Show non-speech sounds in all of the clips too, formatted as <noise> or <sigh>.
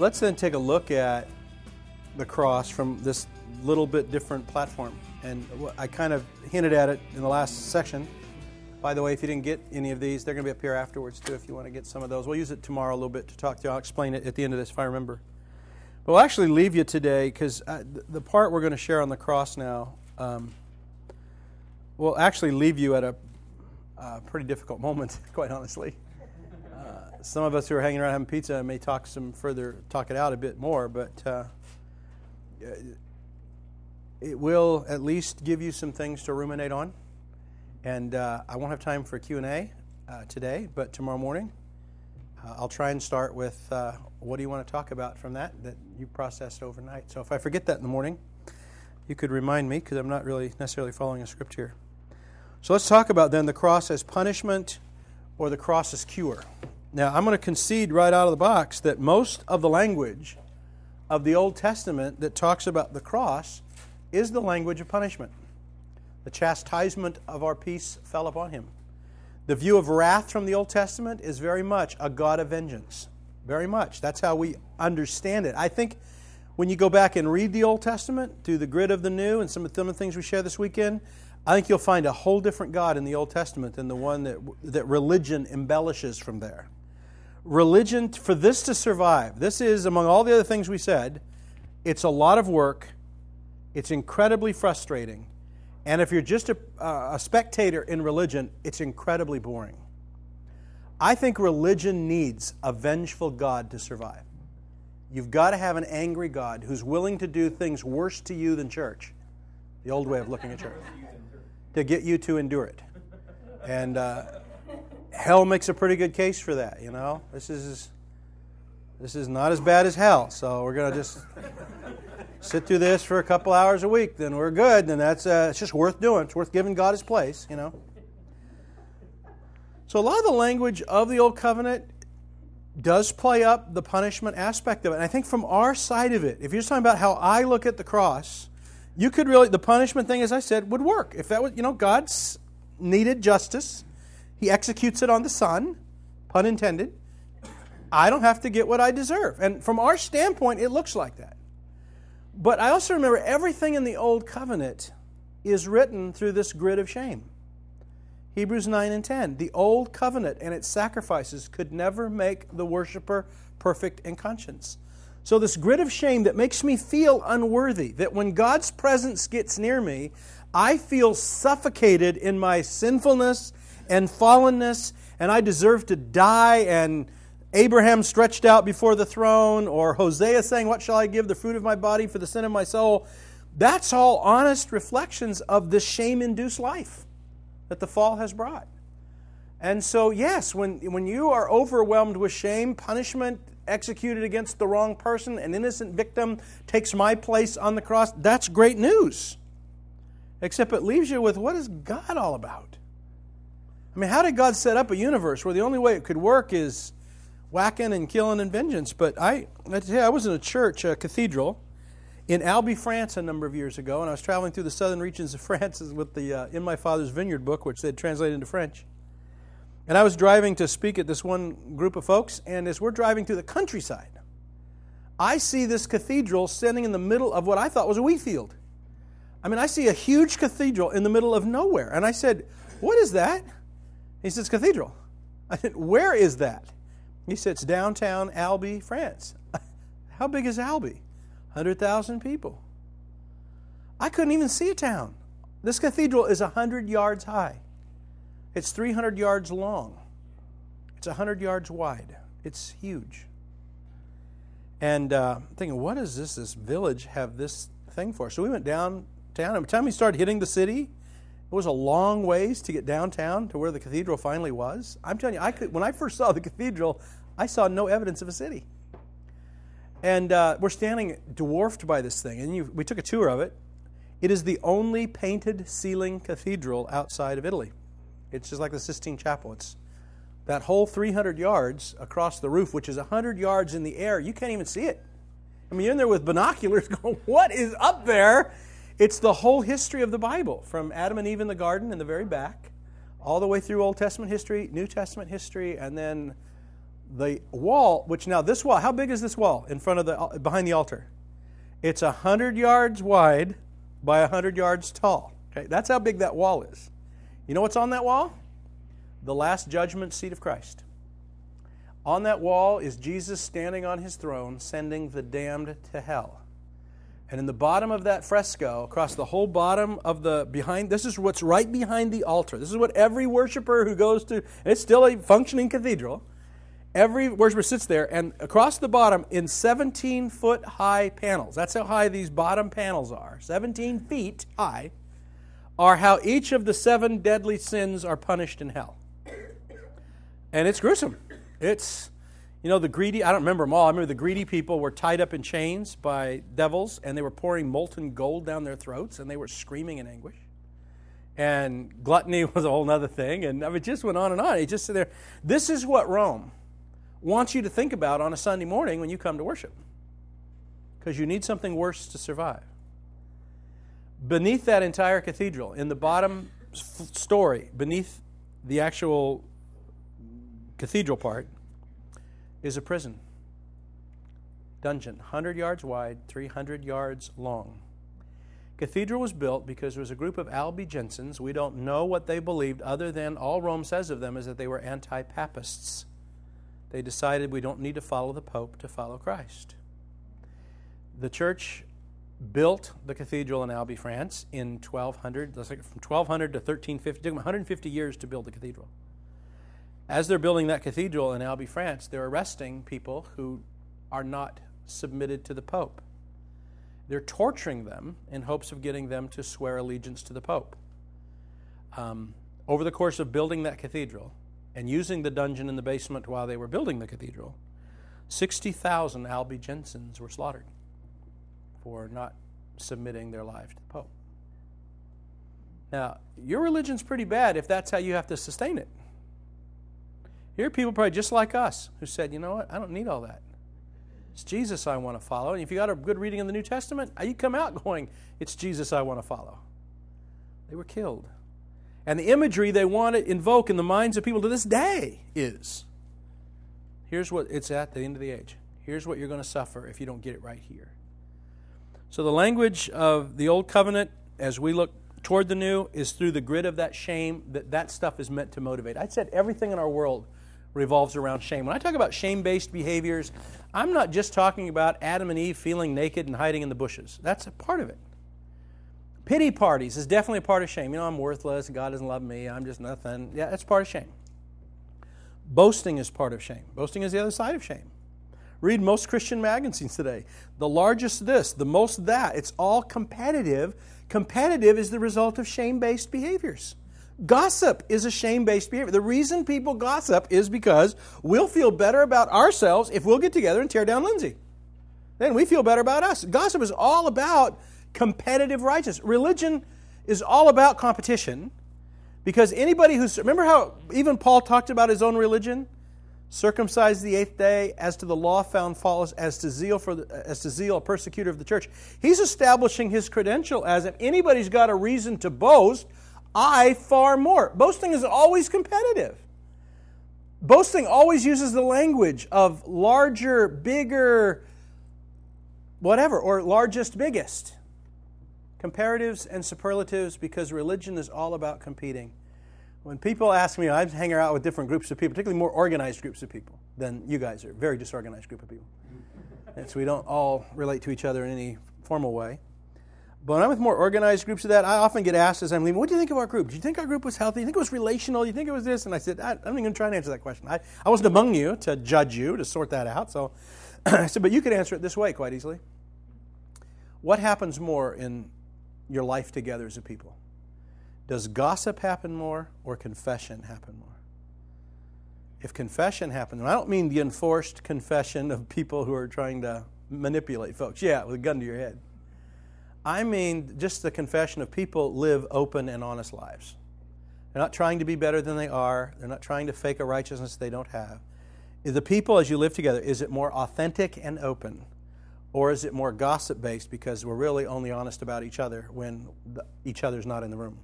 Let's then take a look at the cross from this little bit different platform. And I kind of hinted at it in the last section. By the way, if you didn't get any of these, they're going to be up here afterwards too if you want to get some of those. We'll use it tomorrow a little bit to talk to you. I'll explain it at the end of this if I remember. But we'll actually leave you today because uh, the part we're going to share on the cross now um, will actually leave you at a uh, pretty difficult <laughs> moment, quite honestly. Uh, some of us who are hanging around having pizza may talk some further, talk it out a bit more, but uh, it will at least give you some things to ruminate on. And uh, I won't have time for Q and A uh, today, but tomorrow morning uh, I'll try and start with uh, what do you want to talk about from that that you processed overnight. So if I forget that in the morning, you could remind me because I'm not really necessarily following a script here. So let's talk about then the cross as punishment or the cross as cure. Now I'm going to concede right out of the box that most of the language of the Old Testament that talks about the cross is the language of punishment. The chastisement of our peace fell upon him. The view of wrath from the Old Testament is very much a God of vengeance. Very much. That's how we understand it. I think when you go back and read the Old Testament through the grid of the New and some of the things we share this weekend, I think you'll find a whole different God in the Old Testament than the one that, that religion embellishes from there. Religion, for this to survive, this is, among all the other things we said, it's a lot of work, it's incredibly frustrating, and if you're just a, a spectator in religion, it's incredibly boring. I think religion needs a vengeful God to survive. You've got to have an angry God who's willing to do things worse to you than church, the old way of looking at church, to get you to endure it. And uh, hell makes a pretty good case for that, you know? This is, this is not as bad as hell, so we're going to just sit through this for a couple hours a week, then we're good. And that's uh, it's just worth doing. It's worth giving God His place, you know. So a lot of the language of the Old Covenant does play up the punishment aspect of it. And I think from our side of it, if you're talking about how I look at the cross, you could really the punishment thing, as I said, would work. If that was, you know, God's needed justice, He executes it on the Son, pun intended. I don't have to get what I deserve. And from our standpoint, it looks like that. But I also remember everything in the Old Covenant is written through this grid of shame. Hebrews 9 and 10. The Old Covenant and its sacrifices could never make the worshiper perfect in conscience. So, this grid of shame that makes me feel unworthy, that when God's presence gets near me, I feel suffocated in my sinfulness and fallenness, and I deserve to die and Abraham stretched out before the throne, or Hosea saying, What shall I give the fruit of my body for the sin of my soul? That's all honest reflections of the shame induced life that the fall has brought. And so, yes, when, when you are overwhelmed with shame, punishment executed against the wrong person, an innocent victim takes my place on the cross, that's great news. Except it leaves you with what is God all about? I mean, how did God set up a universe where the only way it could work is whacking and killing and vengeance. But I, I, you, I was in a church, a cathedral, in Albi, France, a number of years ago, and I was traveling through the southern regions of <laughs> France with the uh, In My Father's Vineyard book, which they'd translated into French. And I was driving to speak at this one group of folks, and as we're driving through the countryside, I see this cathedral standing in the middle of what I thought was a wheat field. I mean, I see a huge cathedral in the middle of nowhere. And I said, What is that? He says, Cathedral. I said, Where is that? He sits downtown Albi, France. <laughs> How big is Albi? 100,000 people. I couldn't even see a town. This cathedral is 100 yards high. It's 300 yards long. It's 100 yards wide. It's huge. And uh, I'm thinking, what does this, this village have this thing for? So we went downtown. By the time we started hitting the city, it was a long ways to get downtown to where the cathedral finally was. I'm telling you, I could, when I first saw the cathedral, I saw no evidence of a city. And uh, we're standing dwarfed by this thing. And you, we took a tour of it. It is the only painted ceiling cathedral outside of Italy. It's just like the Sistine Chapel. It's that whole 300 yards across the roof, which is 100 yards in the air. You can't even see it. I mean, you're in there with binoculars <laughs> going, what is up there? It's the whole history of the Bible, from Adam and Eve in the garden in the very back, all the way through Old Testament history, New Testament history, and then the wall, which now this wall, how big is this wall in front of the behind the altar? It's a hundred yards wide by a hundred yards tall. Okay, that's how big that wall is. You know what's on that wall? The last judgment seat of Christ. On that wall is Jesus standing on his throne, sending the damned to hell. And in the bottom of that fresco, across the whole bottom of the behind, this is what's right behind the altar. This is what every worshiper who goes to, it's still a functioning cathedral. Every worshiper sits there, and across the bottom, in 17 foot high panels, that's how high these bottom panels are, 17 feet high, are how each of the seven deadly sins are punished in hell. And it's gruesome. It's, you know, the greedy, I don't remember them all. I remember the greedy people were tied up in chains by devils, and they were pouring molten gold down their throats, and they were screaming in anguish. And gluttony <laughs> was a whole other thing, and I it just went on and on. It just there. This is what Rome wants you to think about on a Sunday morning when you come to worship, because you need something worse to survive. Beneath that entire cathedral, in the bottom story, beneath the actual cathedral part, is a prison. Dungeon, 100 yards wide, 300 yards long. Cathedral was built because there was a group of Albigensians. We don't know what they believed, other than all Rome says of them is that they were anti papists. They decided we don't need to follow the Pope to follow Christ. The church built the cathedral in Albi, France in 1200, from 1200 to 1350. It took them 150 years to build the cathedral as they're building that cathedral in Albi, France, they're arresting people who are not submitted to the Pope. They're torturing them in hopes of getting them to swear allegiance to the Pope. Um, over the course of building that cathedral and using the dungeon in the basement while they were building the cathedral, 60,000 Albigensians were slaughtered for not submitting their lives to the Pope. Now, your religion's pretty bad if that's how you have to sustain it. Are people probably just like us who said, you know what, I don't need all that. It's Jesus I want to follow. And if you got a good reading in the New Testament, uh, you come out going, it's Jesus I want to follow. They were killed. And the imagery they want to invoke in the minds of people to this day is here's what it's at the end of the age. Here's what you're going to suffer if you don't get it right here. So the language of the old covenant as we look toward the new is through the grid of that shame that that stuff is meant to motivate. I said everything in our world revolves around shame. When I talk about shame based behaviors, I'm not just talking about Adam and Eve feeling naked and hiding in the bushes. That's a part of it. Pity parties is definitely a part of shame. You know, I'm worthless, God doesn't love me, I'm just nothing. Yeah, that's part of shame. Boasting is part of shame. Boasting is the other side of shame. Read most Christian magazines today. The largest this, the most that. It's all competitive. Competitive is the result of shame based behaviors. Gossip is a shame based behavior. The reason people gossip is because we'll feel better about ourselves if we'll get together and tear down Lindsay. Then we feel better about us. Gossip is all about competitive righteousness. Religion is all about competition because anybody who's. Remember how even Paul talked about his own religion? circumcised the eighth day, as to the law found faultless, as to zeal for the, as to zeal a persecutor of the church. He's establishing his credential as if anybody's got a reason to boast, I far more. Boasting is always competitive. Boasting always uses the language of larger, bigger, whatever, or largest, biggest. Comparatives and superlatives because religion is all about competing. When people ask me, I'm hanging out with different groups of people, particularly more organized groups of people than you guys are, very disorganized group of people. Mm-hmm. And so we don't all relate to each other in any formal way. But when I'm with more organized groups of that, I often get asked as I'm leaving, what do you think of our group? Do you think our group was healthy? Do you think it was relational? Do you think it was this? And I said, I, am not even going to try and answer that question. I, I wasn't among you to judge you, to sort that out. So <clears throat> I said, but you could answer it this way quite easily. What happens more in your life together as a people? Does gossip happen more or confession happen more? If confession happens, and I don't mean the enforced confession of people who are trying to manipulate folks, yeah, with a gun to your head. I mean just the confession of people live open and honest lives. They're not trying to be better than they are. They're not trying to fake a righteousness they don't have. The people, as you live together, is it more authentic and open? Or is it more gossip based because we're really only honest about each other when the, each other's not in the room?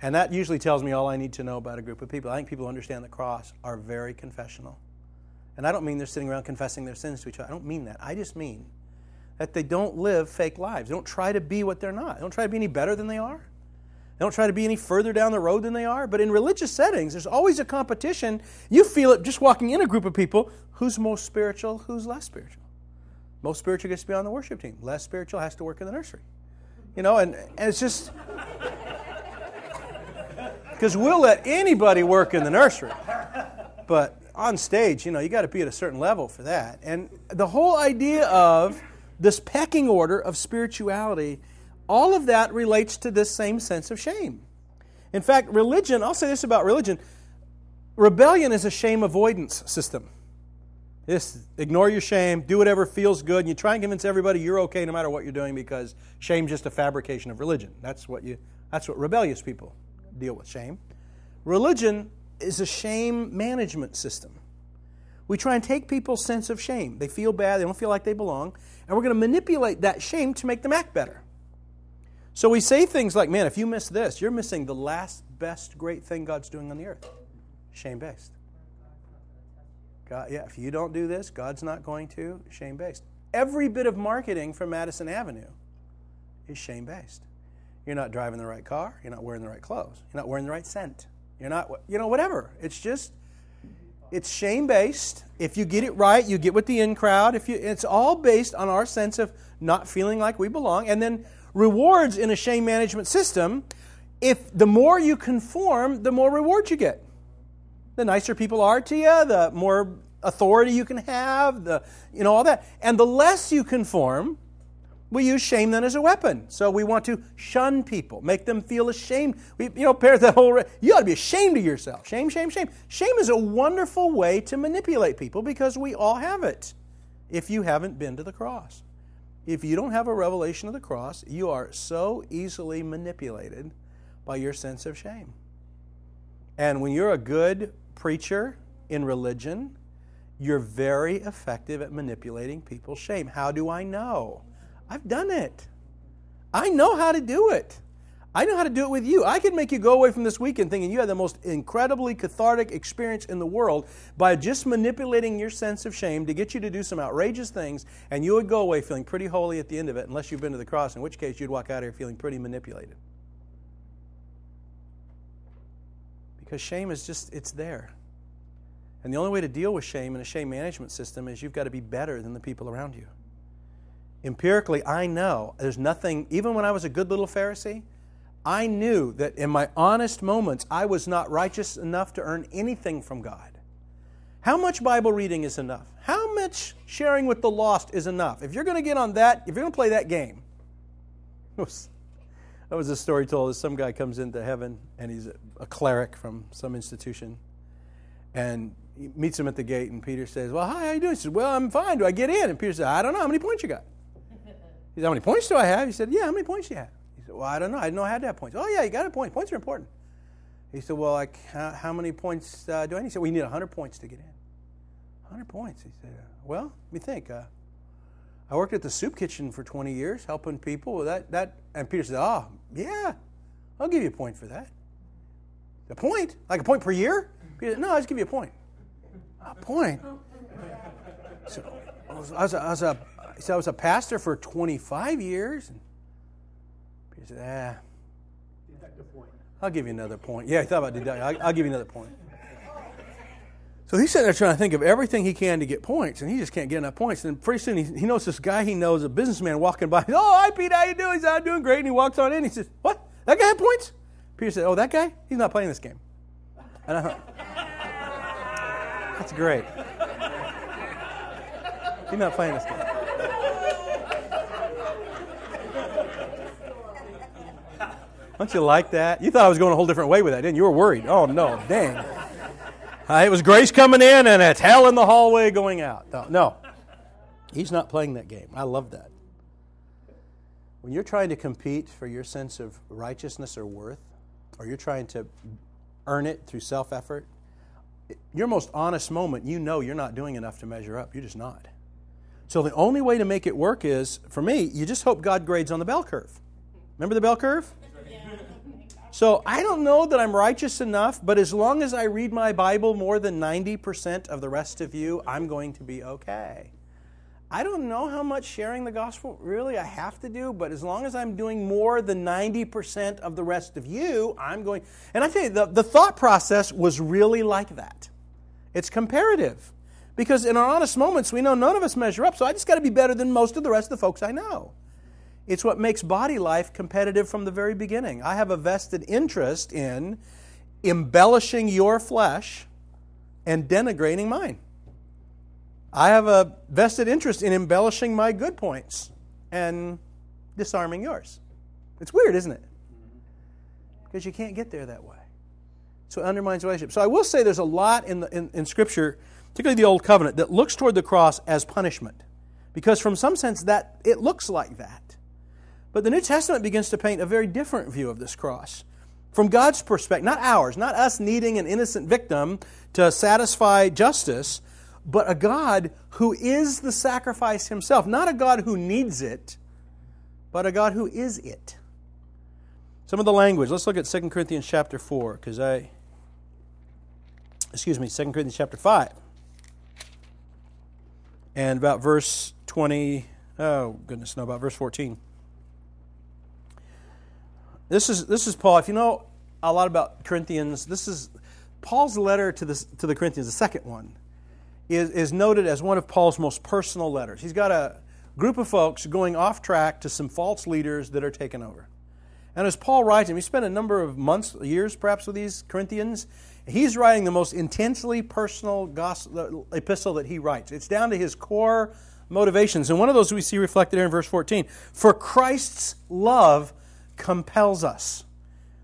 And that usually tells me all I need to know about a group of people. I think people who understand the cross are very confessional. And I don't mean they're sitting around confessing their sins to each other. I don't mean that. I just mean that they don't live fake lives. They don't try to be what they're not. They don't try to be any better than they are. They don't try to be any further down the road than they are. But in religious settings, there's always a competition. You feel it just walking in a group of people who's most spiritual, who's less spiritual. Most spiritual gets to be on the worship team. Less spiritual has to work in the nursery. You know, and, and it's just <laughs> because we'll let anybody work in the nursery. But on stage, you know, you got to be at a certain level for that. And the whole idea of this pecking order of spirituality, all of that relates to this same sense of shame. In fact, religion, I'll say this about religion rebellion is a shame avoidance system. Just ignore your shame, do whatever feels good, and you try and convince everybody you're okay no matter what you're doing because shame's just a fabrication of religion. That's what you that's what rebellious people deal with shame. Religion is a shame management system. We try and take people's sense of shame. They feel bad, they don't feel like they belong, and we're going to manipulate that shame to make them act better. So we say things like, man, if you miss this, you're missing the last best great thing God's doing on the earth. Shame based. God, yeah, if you don't do this, God's not going to. Shame based. Every bit of marketing from Madison Avenue is shame based. You're not driving the right car. You're not wearing the right clothes. You're not wearing the right scent. You're not, you know, whatever. It's just, it's shame based. If you get it right, you get with the in crowd. If you, it's all based on our sense of not feeling like we belong, and then rewards in a shame management system. If the more you conform, the more rewards you get the nicer people are to you, the more authority you can have, the you know all that. And the less you conform, we use shame then as a weapon. So we want to shun people, make them feel ashamed. We, you know, pair that whole. You ought to be ashamed of yourself. Shame, shame, shame. Shame is a wonderful way to manipulate people because we all have it. If you haven't been to the cross, if you don't have a revelation of the cross, you are so easily manipulated by your sense of shame. And when you're a good preacher in religion, you're very effective at manipulating people's shame. How do I know? I've done it. I know how to do it. I know how to do it with you. I could make you go away from this weekend thinking you had the most incredibly cathartic experience in the world by just manipulating your sense of shame to get you to do some outrageous things, and you would go away feeling pretty holy at the end of it, unless you've been to the cross, in which case you'd walk out here feeling pretty manipulated. Because shame is just, it's there. And the only way to deal with shame in a shame management system is you've got to be better than the people around you. Empirically, I know there's nothing, even when I was a good little Pharisee, I knew that in my honest moments, I was not righteous enough to earn anything from God. How much Bible reading is enough? How much sharing with the lost is enough? If you're going to get on that, if you're going to play that game, <laughs> that was a story told some guy comes into heaven and he's a, cleric from some institution and he meets him at the gate and Peter says, Well, hi, how are you doing? He says, Well, I'm fine. Do I get in? And Peter says, I don't know. How many points you got? He said, How many points do I have? He said, Yeah, how many points do you have? He said, Well, I don't know. I didn't know I had to have points. Oh, yeah, you got a point. Points are important. He said, Well, like, how, how many points uh, do I need? He said, We need 100 points to get in. 100 points. He said, Well, let me think. Uh, I worked at the soup kitchen for 20 years, helping people. That, that, and Peter said, Oh, yeah, I'll give you a point for that. A point? Like a point per year? Peter said, No, I'll just give you a point. A point? <laughs> So, I was, I was, was a, I was a pastor for 25 years. And said, Ah. I'll give you another point. Yeah, he thought about deducting. I'll, I'll give you another point. So he's sitting there trying to think of everything he can to get points, and he just can't get enough points. And pretty soon he, he knows this guy he knows, a businessman, walking by. Oh, hi, Pete, how you doing? He said, I'm doing great. And he walks on in. He says, What? That guy had points? Peter said, Oh, that guy? He's not playing this game. And I thought, That's great. He's not playing this game. Don't you like that? You thought I was going a whole different way with that, didn't you? You were worried. Oh, no, dang. Uh, it was grace coming in and it's hell in the hallway going out. No, he's not playing that game. I love that. When you're trying to compete for your sense of righteousness or worth, or you're trying to earn it through self effort, your most honest moment, you know you're not doing enough to measure up. You're just not. So the only way to make it work is, for me, you just hope God grades on the bell curve. Remember the bell curve? So I don't know that I'm righteous enough, but as long as I read my Bible more than 90% of the rest of you, I'm going to be okay. I don't know how much sharing the gospel really I have to do, but as long as I'm doing more than 90% of the rest of you, I'm going. And I tell you, the, the thought process was really like that. It's comparative. Because in our honest moments, we know none of us measure up, so I just got to be better than most of the rest of the folks I know. It's what makes body life competitive from the very beginning. I have a vested interest in embellishing your flesh and denigrating mine. I have a vested interest in embellishing my good points and disarming yours. It's weird, isn't it? Because you can't get there that way. So it undermines relationship. So I will say there's a lot in, the, in, in Scripture, particularly the Old Covenant, that looks toward the cross as punishment. Because from some sense that it looks like that. But the New Testament begins to paint a very different view of this cross. From God's perspective, not ours, not us needing an innocent victim to satisfy justice, but a God who is the sacrifice himself. Not a God who needs it, but a God who is it. Some of the language. Let's look at 2 Corinthians chapter 4, because I, excuse me, 2 Corinthians chapter 5. And about verse 20, oh goodness, no, about verse 14. This is, this is Paul. If you know a lot about Corinthians, this is Paul's letter to, this, to the Corinthians, the second one is, is noted as one of Paul's most personal letters. He's got a group of folks going off track to some false leaders that are taken over. And as Paul writes him, he spent a number of months, years perhaps with these Corinthians. He's writing the most intensely personal gospel, epistle that he writes. It's down to his core motivations. And one of those we see reflected here in verse 14. For Christ's love compels us.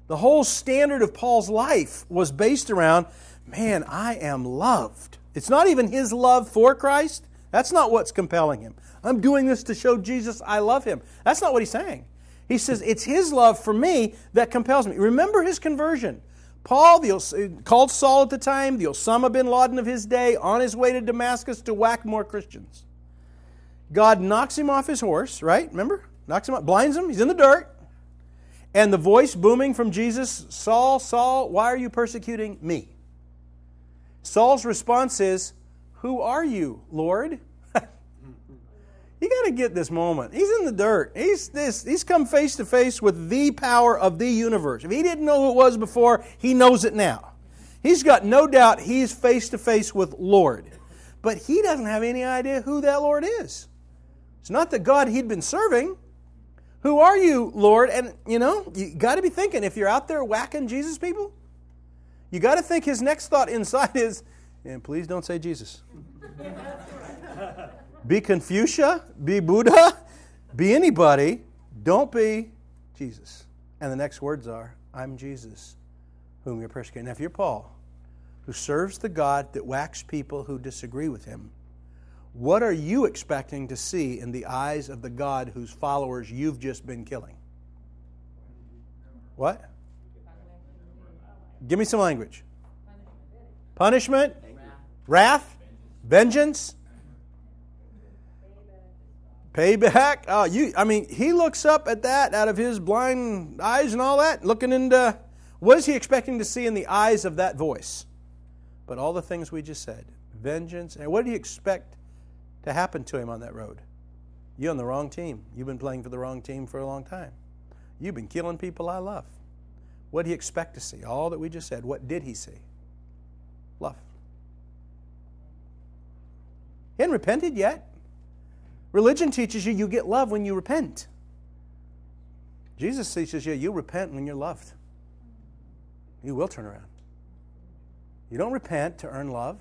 The whole standard of Paul's life was based around, man, I am loved. It's not even his love for Christ. That's not what's compelling him. I'm doing this to show Jesus I love him. That's not what he's saying. He says, It's his love for me that compels me. Remember his conversion. Paul, the, called Saul at the time, the Osama bin Laden of his day, on his way to Damascus to whack more Christians. God knocks him off his horse, right? Remember? Knocks him up, blinds him, he's in the dirt. And the voice booming from Jesus, Saul, Saul, why are you persecuting me? Saul's response is, Who are you, Lord? <laughs> you got to get this moment. He's in the dirt. He's, this, he's come face to face with the power of the universe. If he didn't know who it was before, he knows it now. He's got no doubt he's face to face with Lord. But he doesn't have any idea who that Lord is. It's not the God he'd been serving. Who are you, Lord? And, you know, you got to be thinking if you're out there whacking Jesus people, you got to think his next thought inside <laughs> is, and please don't say Jesus. <laughs> be Confucia, be Buddha, be anybody, don't be Jesus. And the next words are, I'm Jesus, whom you're persecuting. Now, if you're Paul, who serves the God that whacks people who disagree with him, what are you expecting to see in the eyes of the God whose followers you've just been killing? What? Give me some language. Punishment, wrath, vengeance, payback. Oh, you. I mean, he looks up at that out of his blind eyes and all that, looking into what is he expecting to see in the eyes of that voice? But all the things we just said, vengeance, and what do you expect to happen to him on that road? You're on the wrong team. You've been playing for the wrong team for a long time. You've been killing people I love. What did he expect to see? All that we just said. What did he see? Love. He hadn't repented yet. Religion teaches you you get love when you repent. Jesus teaches you you repent when you're loved. You will turn around. You don't repent to earn love.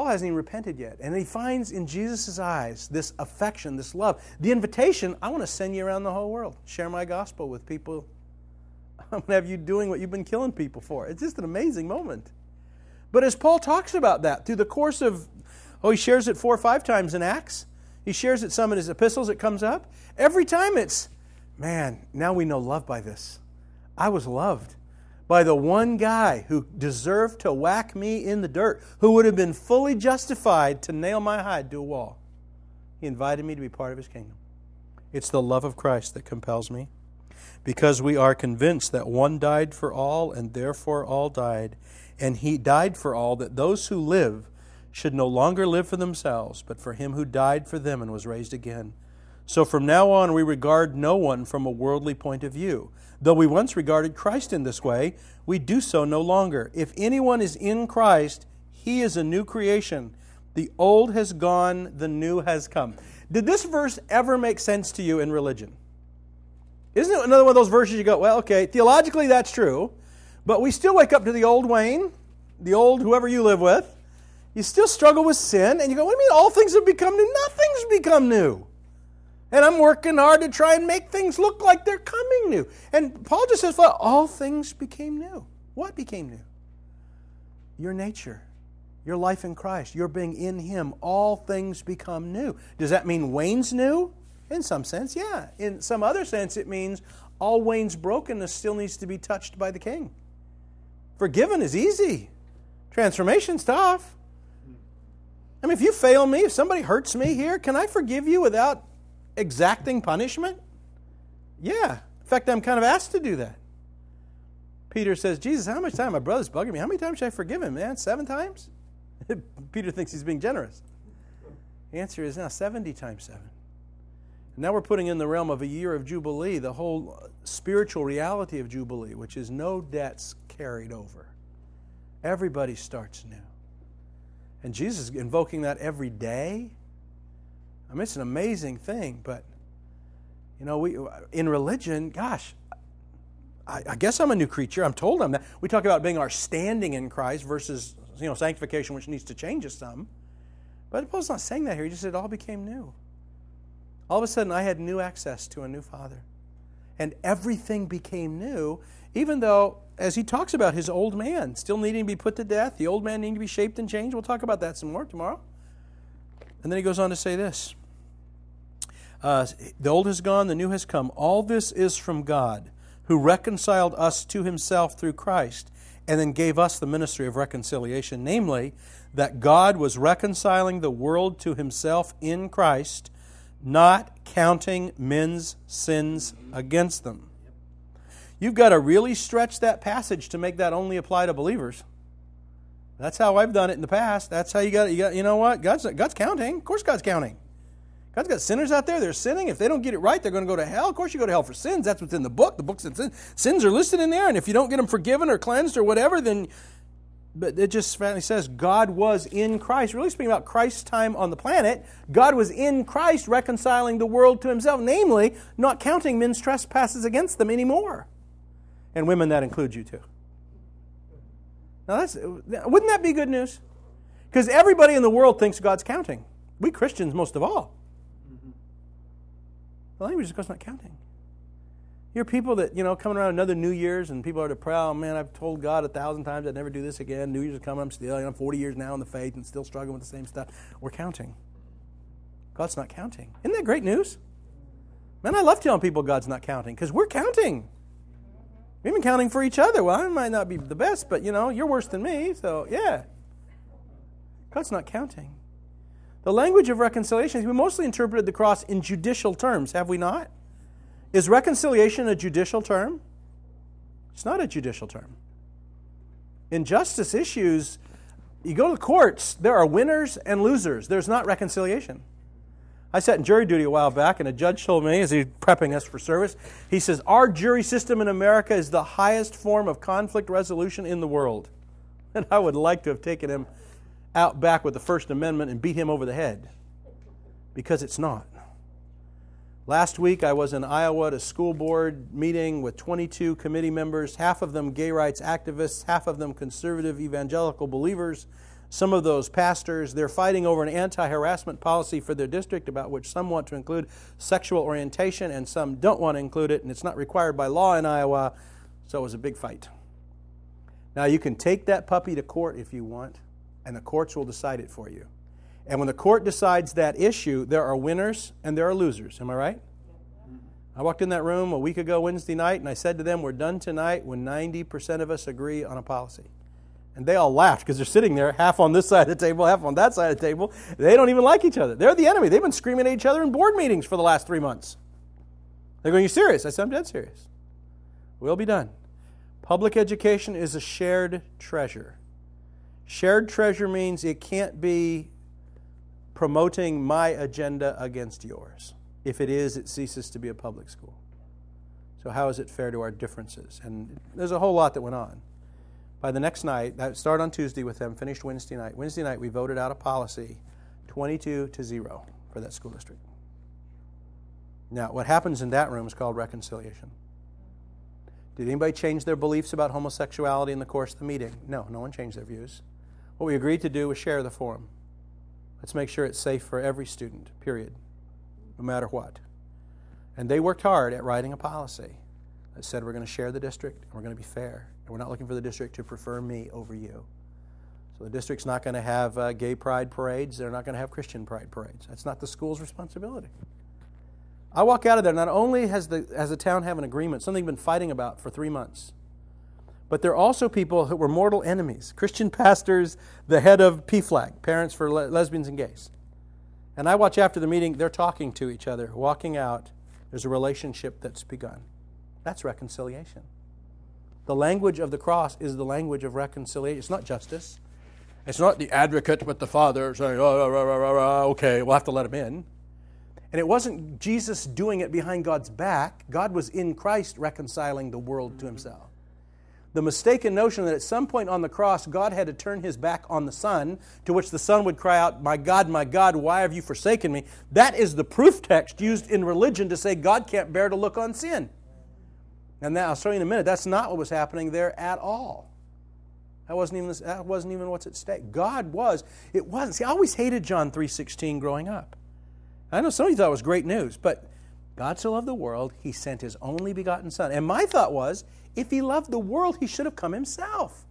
Paul hasn't even repented yet. And he finds in Jesus' eyes this affection, this love, the invitation I want to send you around the whole world, share my gospel with people <laughs> I'm going to have you doing what you've been killing people for. It's just an amazing moment. But as Paul talks about that through the course of, oh, he shares it four or five times in Acts. He shares it some in his epistles, it comes up. Every time it's, man, now we know love by this. I was loved by the one guy who deserved to whack me in the dirt, who would have been fully justified to nail my hide to a wall. He invited me to be part of his kingdom. It's the love of Christ that compels me. because we are convinced that one died for all, and therefore all died. And he died for all, that those who live should no longer live for themselves, but for him who died for them and was raised again. So from now on, we regard no one from a worldly point of view. Though we once regarded Christ in this way, we do so no longer. If anyone is in Christ, he is a new creation. The old has gone, the new has come. Did this verse ever make sense to you in religion? Isn't it another one of those verses you go, well, okay, theologically that's true, but we still wake up to the old Wayne, the old whoever you live with. You still struggle with sin, and you go, what do you mean all things have become new? Nothing's become new. And I'm working hard to try and make things look like they're coming new. And Paul just says, well, all things became new. What became new? Your nature, your life in Christ, your being in Him. All things become new. Does that mean Wayne's new? In some sense, yeah. In some other sense, it means all Wayne's brokenness still needs to be touched by the King. Forgiven is easy, transformation's tough. I mean, if you fail me, if somebody hurts me here, can I forgive you without exacting punishment? Yeah. In fact, I'm kind of asked to do that. Peter says, Jesus, how much time? My brother's bugging me. How many times should I forgive him, man? Seven times? <laughs> Peter thinks he's being generous. The answer is now 70 times seven. Now we're putting in the realm of a year of Jubilee, the whole spiritual reality of Jubilee, which is no debts carried over. Everybody starts new. And Jesus is invoking that every day. I mean, it's an amazing thing, but you know, we in religion, gosh, I, I, guess I'm a new creature. I'm told I'm that. We talk about being our standing in Christ versus you know sanctification, which needs to change us some. But Paul's not saying that here. He just said it all became new. All of a sudden, I had new access to a new father. And everything became new, even though, as he talks about his old man still needing to be put to death, the old man needing to be shaped and changed. We'll talk about that some more tomorrow. And then he goes on to say this uh, The old has gone, the new has come. All this is from God, who reconciled us to himself through Christ, and then gave us the ministry of reconciliation, namely, that God was reconciling the world to himself in Christ not counting men's sins against them. You've got to really stretch that passage to make that only apply to believers. That's how I've done it in the past. That's how you got it. You got you know what? God's God's counting. Of course God's counting. God's got sinners out there. They're sinning. If they don't get it right, they're going to go to hell. Of course, you go to hell for sins. That's what's in the book. The book says sins are listed in there. And if you don't get them forgiven or cleansed or whatever, then but it just finally says God was in Christ. Really speaking about Christ's time on the planet, God was in Christ reconciling the world to himself, namely, not counting men's trespasses against them anymore. And women, that includes you too. Now, that's, wouldn't that be good news? Because everybody in the world thinks God's counting. We Christians, most of all. The language is God's not counting. You're people that, you know, coming around another New Year's and people are to oh, man, I've told God a thousand times I'd never do this again. New Year's is coming, I'm still, you know, I'm 40 years now in the faith and still struggling with the same stuff. We're counting. God's not counting. Isn't that great news? Man, I love telling people God's not counting because we're counting. We've been counting for each other. Well, I might not be the best, but, you know, you're worse than me, so yeah. God's not counting. The language of reconciliation, we mostly interpreted the cross in judicial terms, have we not? Is reconciliation a judicial term? It's not a judicial term. In justice issues, you go to the courts, there are winners and losers. There's not reconciliation. I sat in jury duty a while back, and a judge told me, as he prepping us for service, he says, Our jury system in America is the highest form of conflict resolution in the world. <laughs> And I would like to have taken him out back with the First Amendment and beat him over the head because it's not. Last week, I was in Iowa at a school board meeting with 22 committee members, half of them gay rights activists, half of them conservative evangelical believers, some of those pastors. They're fighting over an anti harassment policy for their district about which some want to include sexual orientation and some don't want to include it, and it's not required by law in Iowa, so it was a big fight. Now, you can take that puppy to court if you want, and the courts will decide it for you. And when the court decides that issue, there are winners and there are losers. Am I right? I walked in that room a week ago, Wednesday night, and I said to them, We're done tonight when 90% of us agree on a policy. And they all laughed because they're sitting there, half on this side of the table, half on that side of the table. They don't even like each other. They're the enemy. They've been screaming at each other in board meetings for the last three months. They're going, You serious? I said, I'm dead serious. We'll be done. Public education is a shared treasure. Shared treasure means it can't be promoting my agenda against yours. If it is, it ceases to be a public school. So, how is it fair to our differences? And there's a whole lot that went on. By the next night, that started on Tuesday with them, finished Wednesday night. Wednesday night, we voted out a policy 22 to 0 for that school district. Now, what happens in that room is called reconciliation. Did anybody change their beliefs about homosexuality in the course of the meeting? No, no one changed their views. What we agreed to do was share the forum. Let's make sure it's safe for every student, period, no matter what. And they worked hard at writing a policy that said we're going to share the district and we're going to be fair. And we're not looking for the district to prefer me over you. So the district's not going to have uh, gay pride parades. They're not going to have Christian pride parades. That's not the school's responsibility. I walk out of there, not only has the, has the town have an agreement, something they've been fighting about for three months, but there are also people who were mortal enemies Christian pastors, the head of PFLAG, Parents for Le- Lesbians and Gays. And I watch after the meeting, they're talking to each other, walking out. There's a relationship that's begun. That's reconciliation. The language of the cross is the language of reconciliation. It's not justice. It's not the advocate with the Father saying, oh, okay, we'll have to let him in. And it wasn't Jesus doing it behind God's back. God was in Christ reconciling the world to himself the mistaken notion that at some point on the cross, God had to turn his back on the Son, to which the Son would cry out, My God, my God, why have you forsaken me? That is the proof text used in religion to say God can't bear to look on sin. And that, I'll show you in a minute, that's not what was happening there at all. That wasn't even, that wasn't even what's at stake. God was, it wasn't. See, I always hated John 3.16 growing up. I know some of you thought it was great news, but God so loved the world, he sent his only begotten Son. And my thought was, if he loved the world, he should have come himself.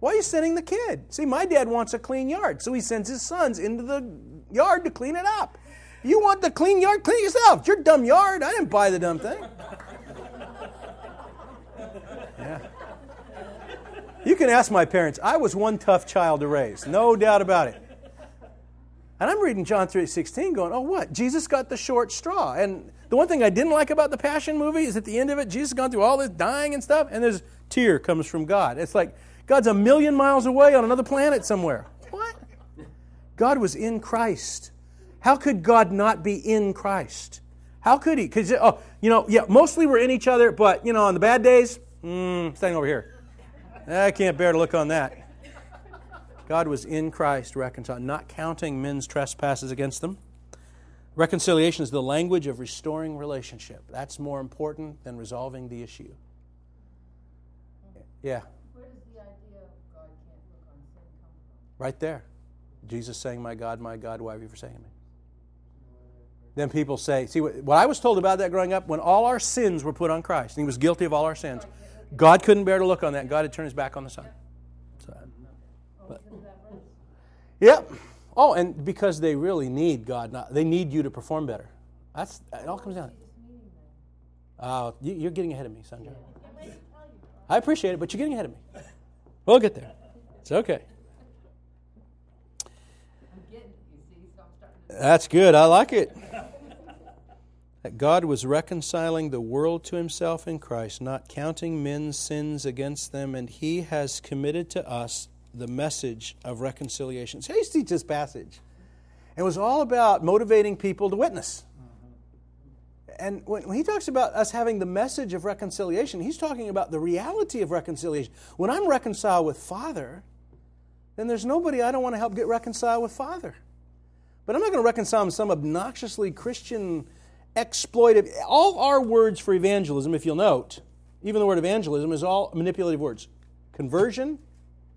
Why are you sending the kid? See, my dad wants a clean yard, so he sends his sons into the yard to clean it up. You want the clean yard? Clean it yourself. It's your dumb yard. I didn't buy the dumb thing. Yeah. You can ask my parents. I was one tough child to raise, no doubt about it. And I'm reading John 3:16 going, "Oh, what? Jesus got the short straw." And the one thing I didn't like about the Passion movie is at the end of it, Jesus has gone through all this dying and stuff, and there's tear comes from God. It's like God's a million miles away on another planet somewhere. What? God was in Christ. How could God not be in Christ? How could he? Because, oh, you know, yeah, mostly we're in each other, but, you know, on the bad days, mm, staying over here. I can't bear to look on that. God was in Christ reconciled, not counting men's trespasses against them. Reconciliation is the language of restoring relationship. That's more important than resolving the issue. Yeah. Where does the idea of God can't look on sin come from? Right there. Jesus saying, My God, my God, why have you forsaken me? Then people say, see, what I was told about that growing up, when all our sins were put on Christ, and he was guilty of all our sins, God couldn't bear to look on that. God had turned his back on the Son. So, oh, but, yep. Oh, and because they really need God, not, they need you to perform better. That's it. All comes down. Uh, you, are getting ahead of me, Sanjay. I appreciate it, but you're getting ahead of me. We'll get there. It's okay. That's good. I like it. That God was reconciling the world to himself in Christ, not counting men's sins against them, and he has committed to us the message of reconciliation. So I used teach this passage. It was all about motivating people to witness. And when, he talks about us having the message of reconciliation, he's talking about the reality of reconciliation. When I'm reconciled with Father, then there's nobody I don't want to help get reconciled with Father. But I'm not going to reconcile with some obnoxiously Christian exploitive. All our words for evangelism, if you'll note, even the word evangelism is all manipulative words. Conversion,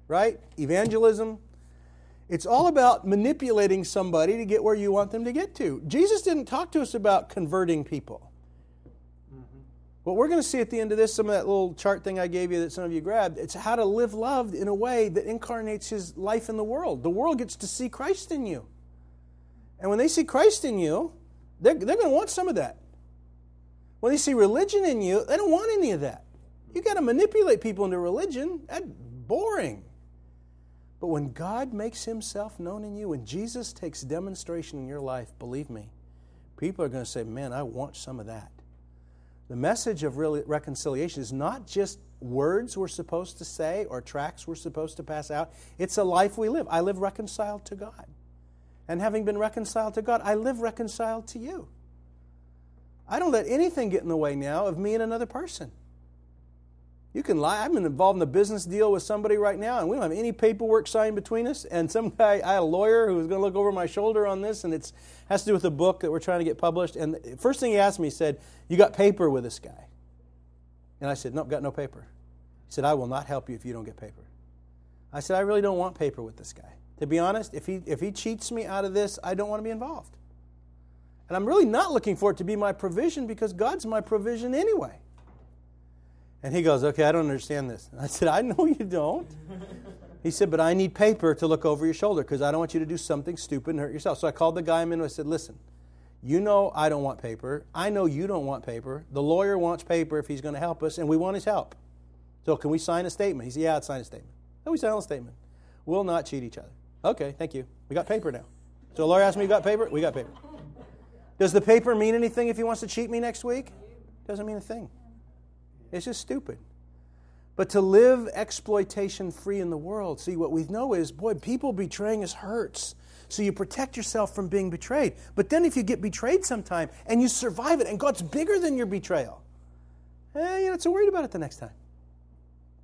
right? Evangelism. It's all about manipulating somebody to get where you want them to get to. Jesus didn't talk to us about converting people. Mm-hmm. What we're going to see at the end of this, some of that little chart thing I gave you that some of you grabbed, it's how to live loved in a way that incarnates his life in the world. The world gets to see Christ in you. And when they see Christ in you, they're, they're going to want some of that. When they see religion in you, they don't want any of that. You got to manipulate people into religion. That's boring. But when God makes himself known in you, when Jesus takes demonstration in your life, believe me, people are going to say, Man, I want some of that. The message of really reconciliation is not just words we're supposed to say or tracts we're supposed to pass out. It's a life we live. I live reconciled to God. And having been reconciled to God, I live reconciled to you. I don't let anything get in the way now of me and another person. You can lie. I'm involved in a business deal with somebody right now, and we don't have any paperwork signed between us. And some <laughs> guy, I had a lawyer who was going to look over my shoulder on this, and it has to do with a book that we're trying to get published. And the first thing he asked me, he said, You got paper with this guy? And I said, Nope, got no paper. He said, I will not help you if you don't get paper. I said, I really don't want paper with this guy. To be honest, if he, if he cheats me out of this, I don't want to be involved. And I'm really not looking for it to be my provision because God's my provision anyway. And he goes, Okay, I don't understand this. I said, I know you don't. He said, But I need paper to look over your shoulder because I don't want you to do something stupid and hurt yourself. So I called the guy in and I said, Listen, you know I don't want paper. I know you don't want paper. The lawyer wants paper if he's going to help us, and we want his help. So can we sign a statement? He said, Yeah, I'd sign a statement. So we sign a statement. We'll not cheat each other. Okay, thank you. We got paper now. So the lawyer asked me, You got paper? We got paper. Does the paper mean anything if he wants to cheat me next week? Doesn't mean a thing. It's just stupid. But to live exploitation free in the world, see, what we know is, boy, people betraying us hurts. So you protect yourself from being betrayed. But then if you get betrayed sometime and you survive it and God's bigger than your betrayal, eh, you're not so worried about it the next time.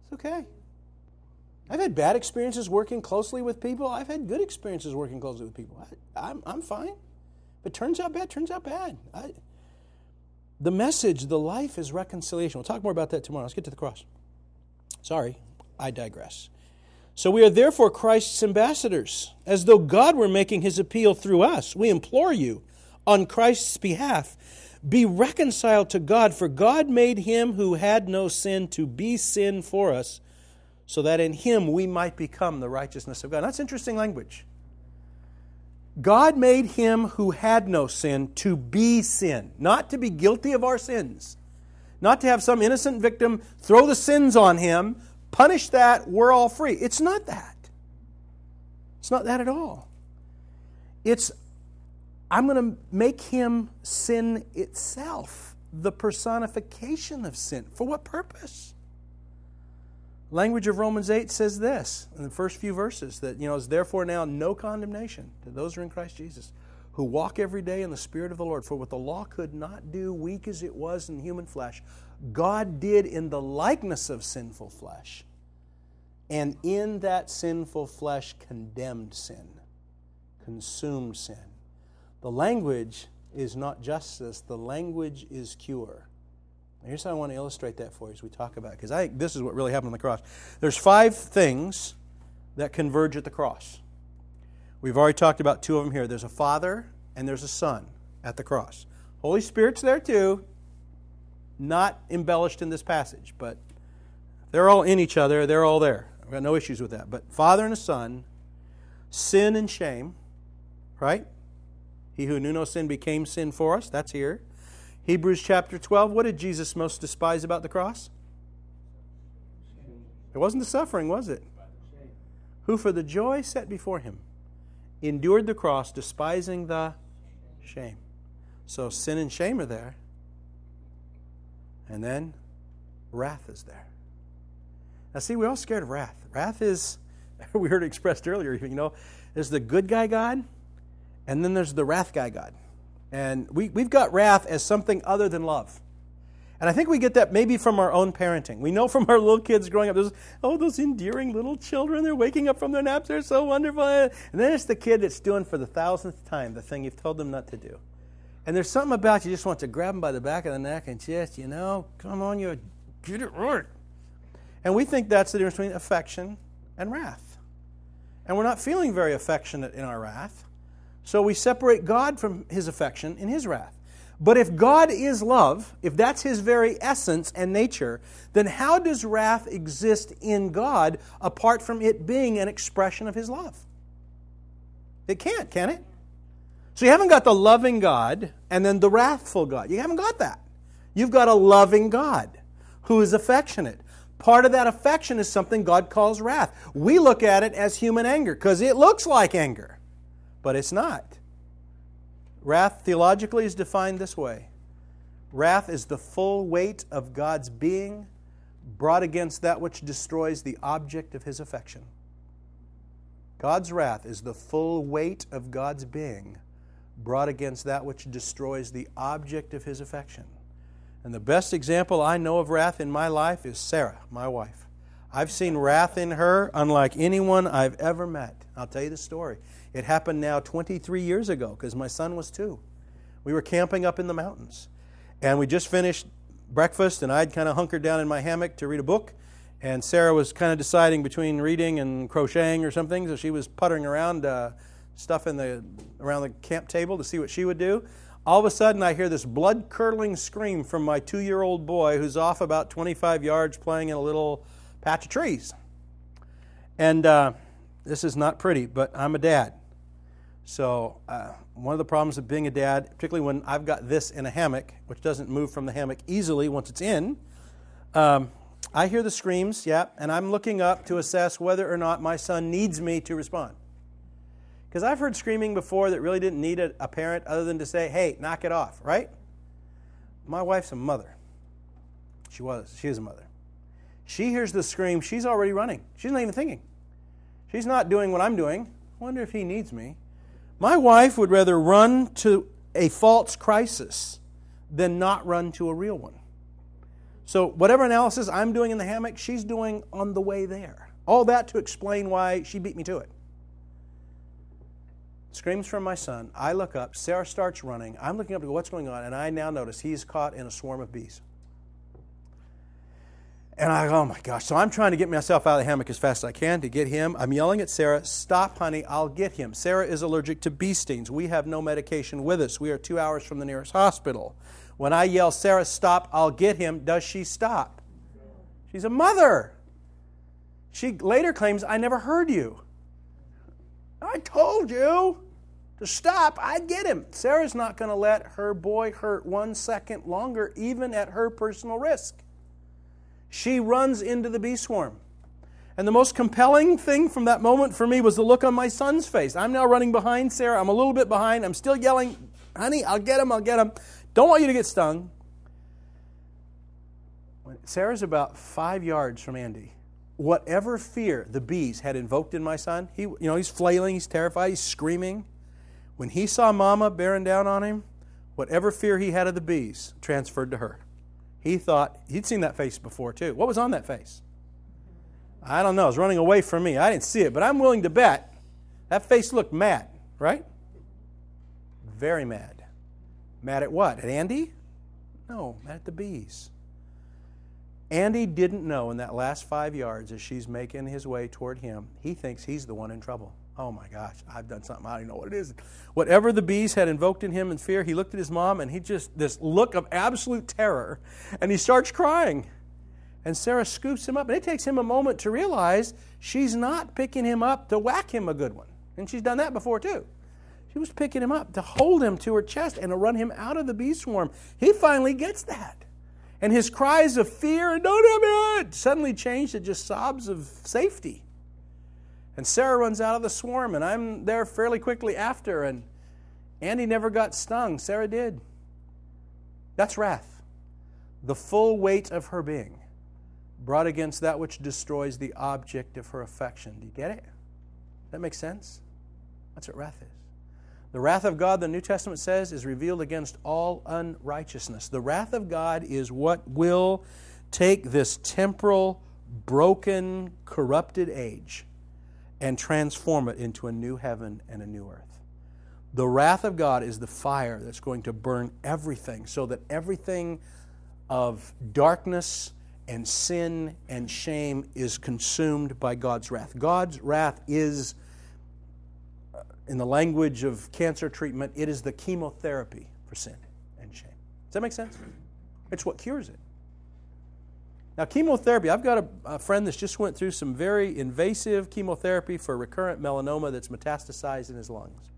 It's okay. I've had bad experiences working closely with people. I've had good experiences working closely with people. I, am I'm, I'm fine. But turns out bad, turns out bad. I, the message, the life is reconciliation. We'll talk more about that tomorrow. Let's get to the cross. Sorry, I digress. So we are therefore Christ's ambassadors, as though God were making his appeal through us. We implore you, on Christ's behalf, be reconciled to God, for God made him who had no sin to be sin for us, so that in him we might become the righteousness of God. That's interesting language. God made him who had no sin to be sin, not to be guilty of our sins, not to have some innocent victim throw the sins on him, punish that, we're all free. It's not that. It's not that at all. It's, I'm going to make him sin itself, the personification of sin. For what purpose? Language of Romans 8 says this in the first few verses that, you know, is therefore now no condemnation to those who are in Christ Jesus, who walk every day in the Spirit of the Lord. For what the law could not do, weak as it was in human flesh, God did in the likeness of sinful flesh. And in that sinful flesh condemned sin, consumed sin. The language is not justice, the language is cure. Here's how I want to illustrate that for you as we talk about it, because I this is what really happened on the cross. There's five things that converge at the cross. We've already talked about two of them here. There's a Father and there's a Son at the cross. Holy Spirit's there too, not embellished in this passage, but they're all in each other. They're all there. I've got no issues with that. But Father and a Son, sin and shame, right? He who knew no sin became sin for us. That's here. Hebrews chapter 12, what did Jesus most despise about the cross? It wasn't the suffering, was it? Who, for the joy set before him, endured the cross, despising the shame. So sin and shame are there. And then wrath is there. Now, see, we're all scared of wrath. Wrath is, <laughs> we heard expressed earlier, you know, there's the good guy God, and then there's the wrath guy God. And we, we've got wrath as something other than love. And I think we get that maybe from our own parenting. We know from our little kids growing up, those, oh, those endearing little children, they're waking up from their naps, they're so wonderful. And then it's the kid that's doing for the thousandth time the thing you've told them not to do. And there's something about you just want to grab them by the back of the neck and just, you know, come on, you get it right. And we think that's the difference between affection and wrath. And we're not feeling very affectionate in our wrath. So we separate God from his affection in his wrath. But if God is love, if that's his very essence and nature, then how does wrath exist in God apart from it being an expression of his love? It can't, can it? So you haven't got the loving God and then the wrathful God. You haven't got that. You've got a loving God who is affectionate. Part of that affection is something God calls wrath. We look at it as human anger because it looks like anger but it's not. Wrath theologically is defined this way Wrath is the full weight of God's being brought against that which destroys the object of his affection. God's wrath is the full weight of God's being brought against that which destroys the object of his affection. And the best example I know of wrath in my life is Sarah, my wife. I've seen wrath in her unlike anyone I've ever met. I'll tell you the story. It happened now 23 years ago because my son was two. We were camping up in the mountains. And we just finished breakfast, and I'd kind of hunkered down in my hammock to read a book. And Sarah was kind of deciding between reading and crocheting or something, so she was puttering around uh, stuff in the around the camp table to see what she would do. All of a sudden, I hear this blood curdling scream from my two year old boy who's off about 25 yards playing in a little patch of trees. And uh, this is not pretty, but I'm a dad. So, uh, one of the problems of being a dad, particularly when I've got this in a hammock, which doesn't move from the hammock easily once it's in, um, I hear the screams, yeah, and I'm looking up to assess whether or not my son needs me to respond. Because I've heard screaming before that really didn't need a, a parent other than to say, hey, knock it off, right? My wife's a mother. She was. She is a mother. She hears the scream. She's already running. She's not even thinking. She's not doing what I'm doing. Wonder if he needs me. My wife would rather run to a false crisis than not run to a real one. So, whatever analysis I'm doing in the hammock, she's doing on the way there. All that to explain why she beat me to it. Screams from my son. I look up. Sarah starts running. I'm looking up to go, what's going on? And I now notice he's caught in a swarm of bees. And I, oh my gosh. So I'm trying to get myself out of the hammock as fast as I can to get him. I'm yelling at Sarah, stop, honey, I'll get him. Sarah is allergic to bee stings. We have no medication with us. We are two hours from the nearest hospital. When I yell, Sarah, stop, I'll get him, does she stop? She's a mother. She later claims, I never heard you. I told you to stop, I'd get him. Sarah's not going to let her boy hurt one second longer, even at her personal risk. She runs into the bee swarm. And the most compelling thing from that moment for me was the look on my son's face. I'm now running behind Sarah. I'm a little bit behind. I'm still yelling, honey, I'll get him, I'll get him. Don't want you to get stung. Sarah's about five yards from Andy whatever fear the bees had invoked in my son, he, you know, he's flailing, he's terrified, he's screaming. When he saw Mama bearing down on him, whatever fear he had of the bees transferred to her. He thought he'd seen that face before too. What was on that face? I don't know. It was running away from me. I didn't see it, but I'm willing to bet that face looked mad, right? Very mad. Mad at what? At Andy? No, mad at the bees. Andy didn't know in that last five yards as she's making his way toward him, he thinks he's the one in trouble. Oh my gosh, I've done something. I don't know what it is. Whatever the bees had invoked in him in fear, he looked at his mom and he just, this look of absolute terror, and he starts crying. And Sarah scoops him up, and it takes him a moment to realize she's not picking him up to whack him a good one. And she's done that before too. She was picking him up to hold him to her chest and to run him out of the bee swarm. He finally gets that. And his cries of fear and don't have it suddenly change to just sobs of safety. And Sarah runs out of the swarm, and I'm there fairly quickly after. And Andy never got stung. Sarah did. That's wrath. The full weight of her being brought against that which destroys the object of her affection. Do you get it? That makes sense? That's what wrath is. The wrath of God, the New Testament says, is revealed against all unrighteousness. The wrath of God is what will take this temporal, broken, corrupted age and transform it into a new heaven and a new earth. The wrath of God is the fire that's going to burn everything so that everything of darkness and sin and shame is consumed by God's wrath. God's wrath is uh, in the language of cancer treatment, it is the chemotherapy for sin and shame. Does that make sense? It's what cures it. Now, chemotherapy, I've got a, a, friend that's just went through some very invasive chemotherapy for recurrent melanoma that's metastasized in his lungs.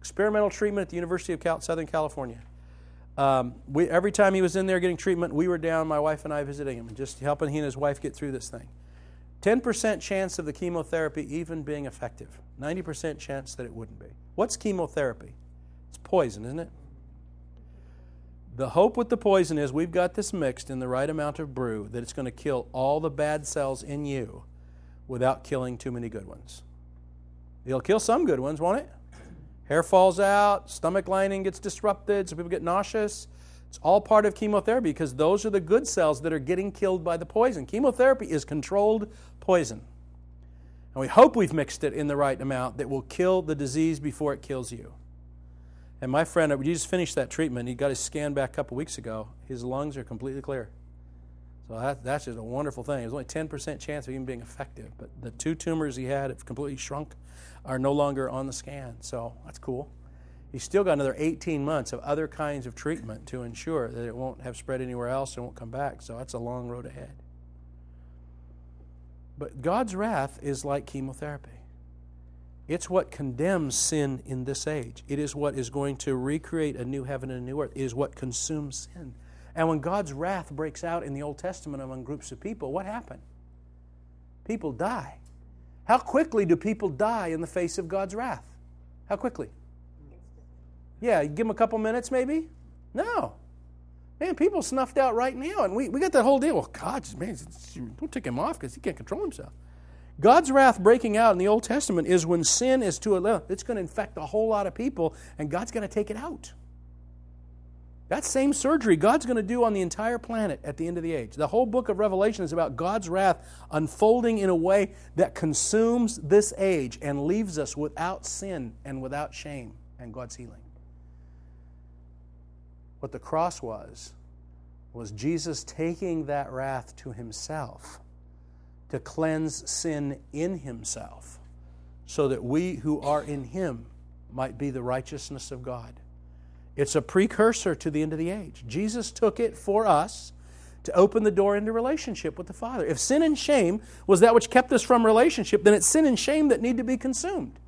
Experimental treatment at the University of Cal- Southern California. Um, we, every time he was in there getting treatment, we were down, my wife and I visiting him, just helping he and his wife get through this thing. 10% chance of the chemotherapy even being effective. 90% chance that it wouldn't be. What's chemotherapy? It's poison, isn't it? The hope with the poison is we've got this mixed in the right amount of brew that it's going to kill all the bad cells in you without killing too many good ones. It'll kill some good ones, won't it? Hair falls out, stomach lining gets disrupted, so people get nauseous. It's all part of chemotherapy because those are the good cells that are getting killed by the poison. Chemotherapy is controlled poison. And we hope we've mixed it in the right amount that will kill the disease before it kills you. And my friend, we just finished that treatment. He got his scan back a couple weeks ago. His lungs are completely clear. So that, that's just a wonderful thing. There's only 10% chance of even being effective. But the two tumors he had have completely shrunk, are no longer on the scan. So that's cool. He's still got another 18 months of other kinds of treatment to ensure that it won't have spread anywhere else and won't come back. So that's a long road ahead. But God's wrath is like chemotherapy. It's what condemns sin in this age. It is what is going to recreate a new heaven and a new earth. It is what consumes sin. And when God's wrath breaks out in the Old Testament among groups of people, what happened? People die. How quickly do people die in the face of God's wrath? How quickly? Yeah, give them a couple minutes maybe? No. Man, people snuffed out right now, and we, we got that whole deal. Well, God, man, don't take him off because he can't control himself. God's wrath breaking out in the Old Testament is when sin is to a level, it's going to infect a whole lot of people, and God's going to take it out. That same surgery God's going to do on the entire planet at the end of the age. The whole book of Revelation is about God's wrath unfolding in a way that consumes this age and leaves us without sin and without shame and God's healing. What the cross was, was Jesus taking that wrath to himself to cleanse sin in himself so that we who are in him might be the righteousness of God. It's a precursor to the end of the age. Jesus took it for us to open the door into relationship with the Father. If sin and shame was that which kept us from relationship, then it's sin and shame that need to be consumed.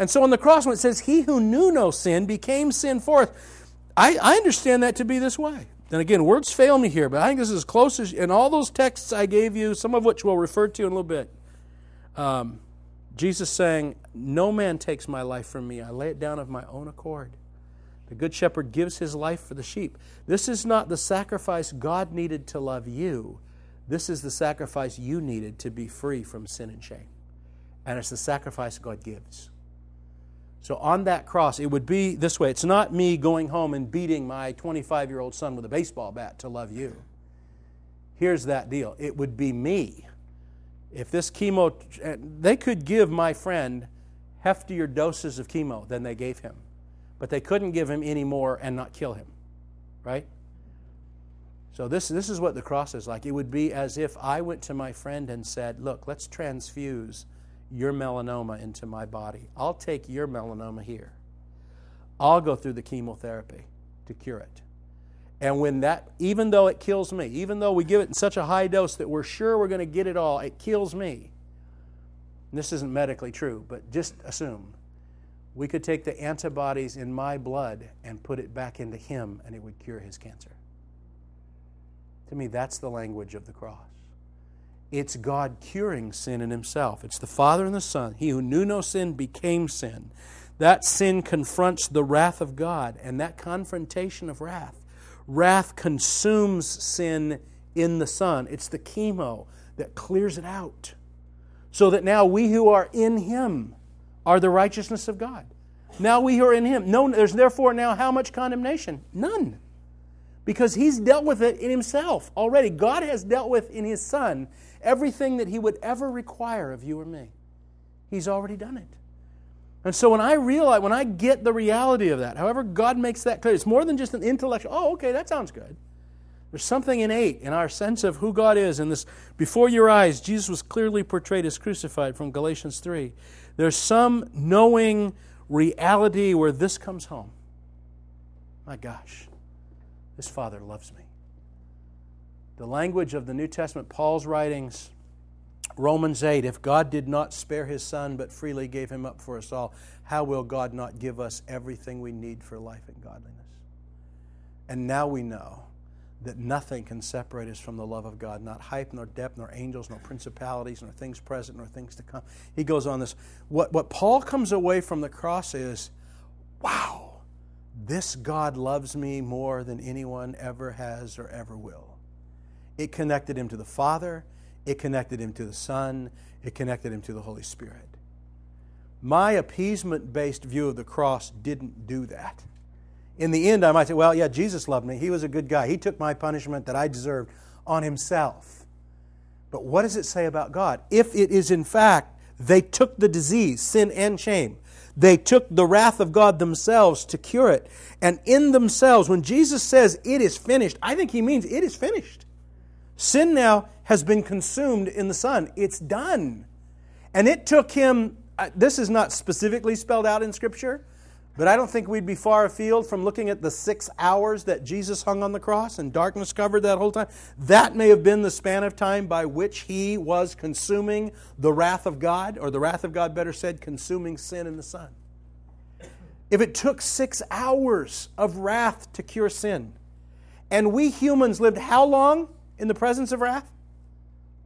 And so on the cross, when it says, He who knew no sin became sin for us, I, I understand that to be this way. And again, words fail me here, but I think this is as close as, in all those texts I gave you, some of which we'll refer to in a little bit. Um, Jesus saying, No man takes my life from me. I lay it down of my own accord. The Good Shepherd gives his life for the sheep. This is not the sacrifice God needed to love you. This is the sacrifice you needed to be free from sin and shame. And it's the sacrifice God gives. So on that cross, it would be this way it's not me going home and beating my 25 year old son with a baseball bat to love you. Here's that deal it would be me. If this chemo, they could give my friend heftier doses of chemo than they gave him but they couldn't give him any more and not kill him. Right? So this, this is what the cross is like. It would be as if I went to my friend and said, Look, let's transfuse your melanoma into my body. I'll take your melanoma here. I'll go through the chemotherapy to cure it. And when that, even though it kills me, even though we give it in such a high dose that we're sure we're going to get it all, it kills me. And this isn't medically true, but just assume we could take the antibodies in my blood and put it back into him, and it would cure his cancer. To me, that's the language of the cross. It's God curing sin in himself. It's the Father and the Son. He who knew no sin became sin. That sin confronts the wrath of God, and that confrontation of wrath, wrath consumes sin in the Son. It's the chemo that clears it out. So that now we who are in Him are the righteousness of God. Now we who are in Him. No, there's therefore now how much condemnation? None. Because He's dealt with it in Himself already. God has dealt with in His Son everything that He would ever require of you or me. He's already done it. And so when I realize, when I get the reality of that, however God makes that clear, it's more than just an intellectual, oh, okay, that sounds good. There's something innate in our sense of who God is. And this, before your eyes, Jesus was clearly portrayed as crucified from Galatians 3. There's some knowing reality where this comes home. My gosh, this Father loves me. The language of the New Testament, Paul's writings, Romans 8 if God did not spare his Son but freely gave him up for us all, how will God not give us everything we need for life and godliness? And now we know that nothing can separate us from the love of God, not height, nor depth, nor angels, nor principalities, nor things present, nor things to come. He goes on this. What, what Paul comes away from the cross is wow, this God loves me more than anyone ever has or ever will. It connected him to the Father, it connected him to the Son, it connected him to the Holy Spirit. My appeasement based view of the cross didn't do that. In the end, I might say, well, yeah, Jesus loved me. He was a good guy. He took my punishment that I deserved on himself. But what does it say about God? If it is in fact they took the disease, sin and shame, they took the wrath of God themselves to cure it. And in themselves, when Jesus says it is finished, I think he means it is finished. Sin now has been consumed in the Son. It's done. And it took him, this is not specifically spelled out in Scripture, but I don't think we'd be far afield from looking at the six hours that Jesus hung on the cross and darkness covered that whole time. That may have been the span of time by which he was consuming the wrath of God, or the wrath of God, better said, consuming sin in the Son. If it took six hours of wrath to cure sin, and we humans lived how long in the presence of wrath?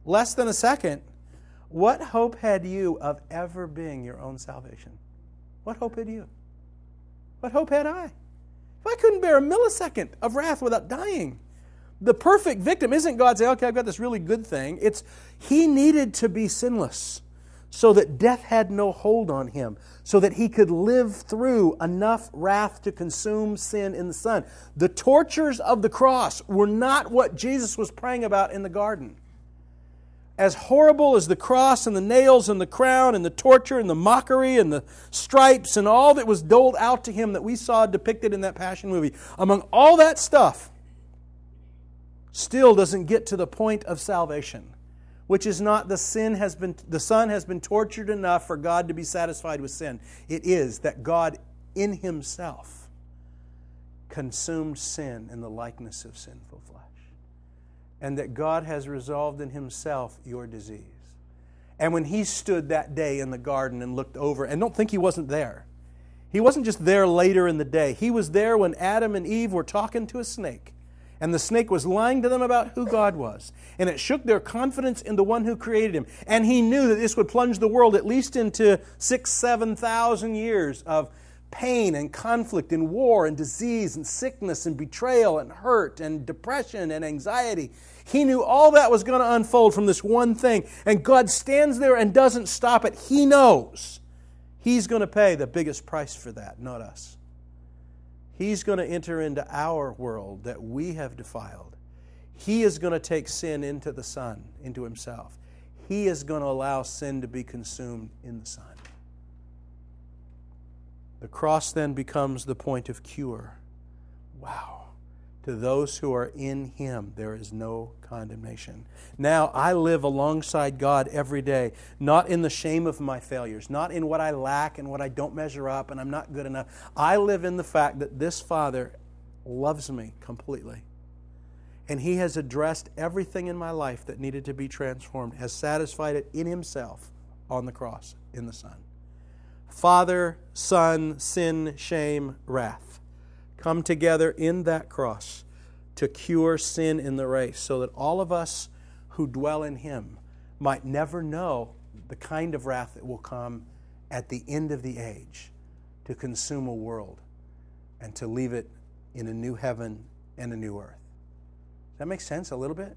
Less than a second. What hope had you of ever being your own salvation? What hope had you? What hope had I? If I couldn't bear a millisecond of wrath without dying, the perfect victim isn't God saying, okay, I've got this really good thing. It's he needed to be sinless so that death had no hold on him, so that he could live through enough wrath to consume sin in the Son. The tortures of the cross were not what Jesus was praying about in the garden as horrible as the cross and the nails and the crown and the torture and the mockery and the stripes and all that was doled out to him that we saw depicted in that Passion movie, among all that stuff, still doesn't get to the point of salvation, which is not the sin has been the Son has been tortured enough for God to be satisfied with sin. It is that God in Himself consumed sin in the likeness of sinful flesh and that God has resolved in Himself your disease. And when He stood that day in the garden and looked over, and don't think He wasn't there, He wasn't just there later in the day. He was there when Adam and Eve were talking to a snake. And the snake was lying to them about who God was. And it shook their confidence in the one who created him. And he knew that this would plunge the world at least into six, seven thousand years of pain and conflict and war and disease and sickness and betrayal and hurt and depression and anxiety. He knew all that was going to unfold from this one thing. And God stands there and doesn't stop it. He knows He's going to pay the biggest price for that, not us. He's going to enter into our world that we have defiled. He is going to take sin into the Son, into Himself. He is going to allow sin to be consumed in the Son. The cross then becomes the point of cure. Wow. To those who are in Him, there is no condemnation. Now I live alongside God every day, not in the shame of my failures, not in what I lack and what I don't measure up and I'm not good enough. I live in the fact that this Father loves me completely. And He has addressed everything in my life that needed to be transformed, has satisfied it in Himself on the cross, in the Son. Father, Son, sin, shame, wrath come together in that cross to cure sin in the race so that all of us who dwell in Him might never know the kind of wrath that will come at the end of the age to consume a world and to leave it in a new heaven and a new earth. Does that make sense a little bit?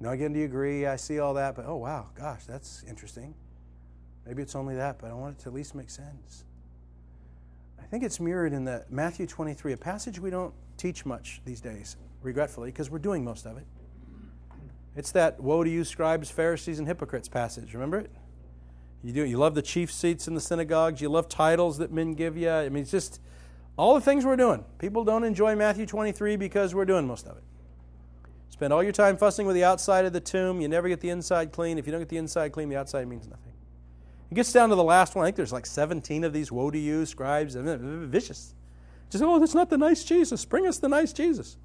Now, again, do you agree? I see all that, but oh, wow, gosh, that's interesting. Maybe it's only that, but I want it to at least make sense think it's mirrored in the Matthew 23, a passage we don't teach much these days, regretfully, because we're doing most of it. It's that woe to you, scribes, Pharisees, and hypocrites passage. Remember it? You do. You love the chief seats in the synagogues. You love titles that men give you. I mean, it's just all the things we're doing. People don't enjoy Matthew 23 because we're doing most of it. Spend all your time fussing with the outside of the tomb. You never get the inside clean. If you don't get the inside clean, the outside means nothing. It gets down to the last one. I think there's like 17 of these woe to you scribes, and vicious. Just, oh, that's not the nice Jesus. Bring us the nice Jesus.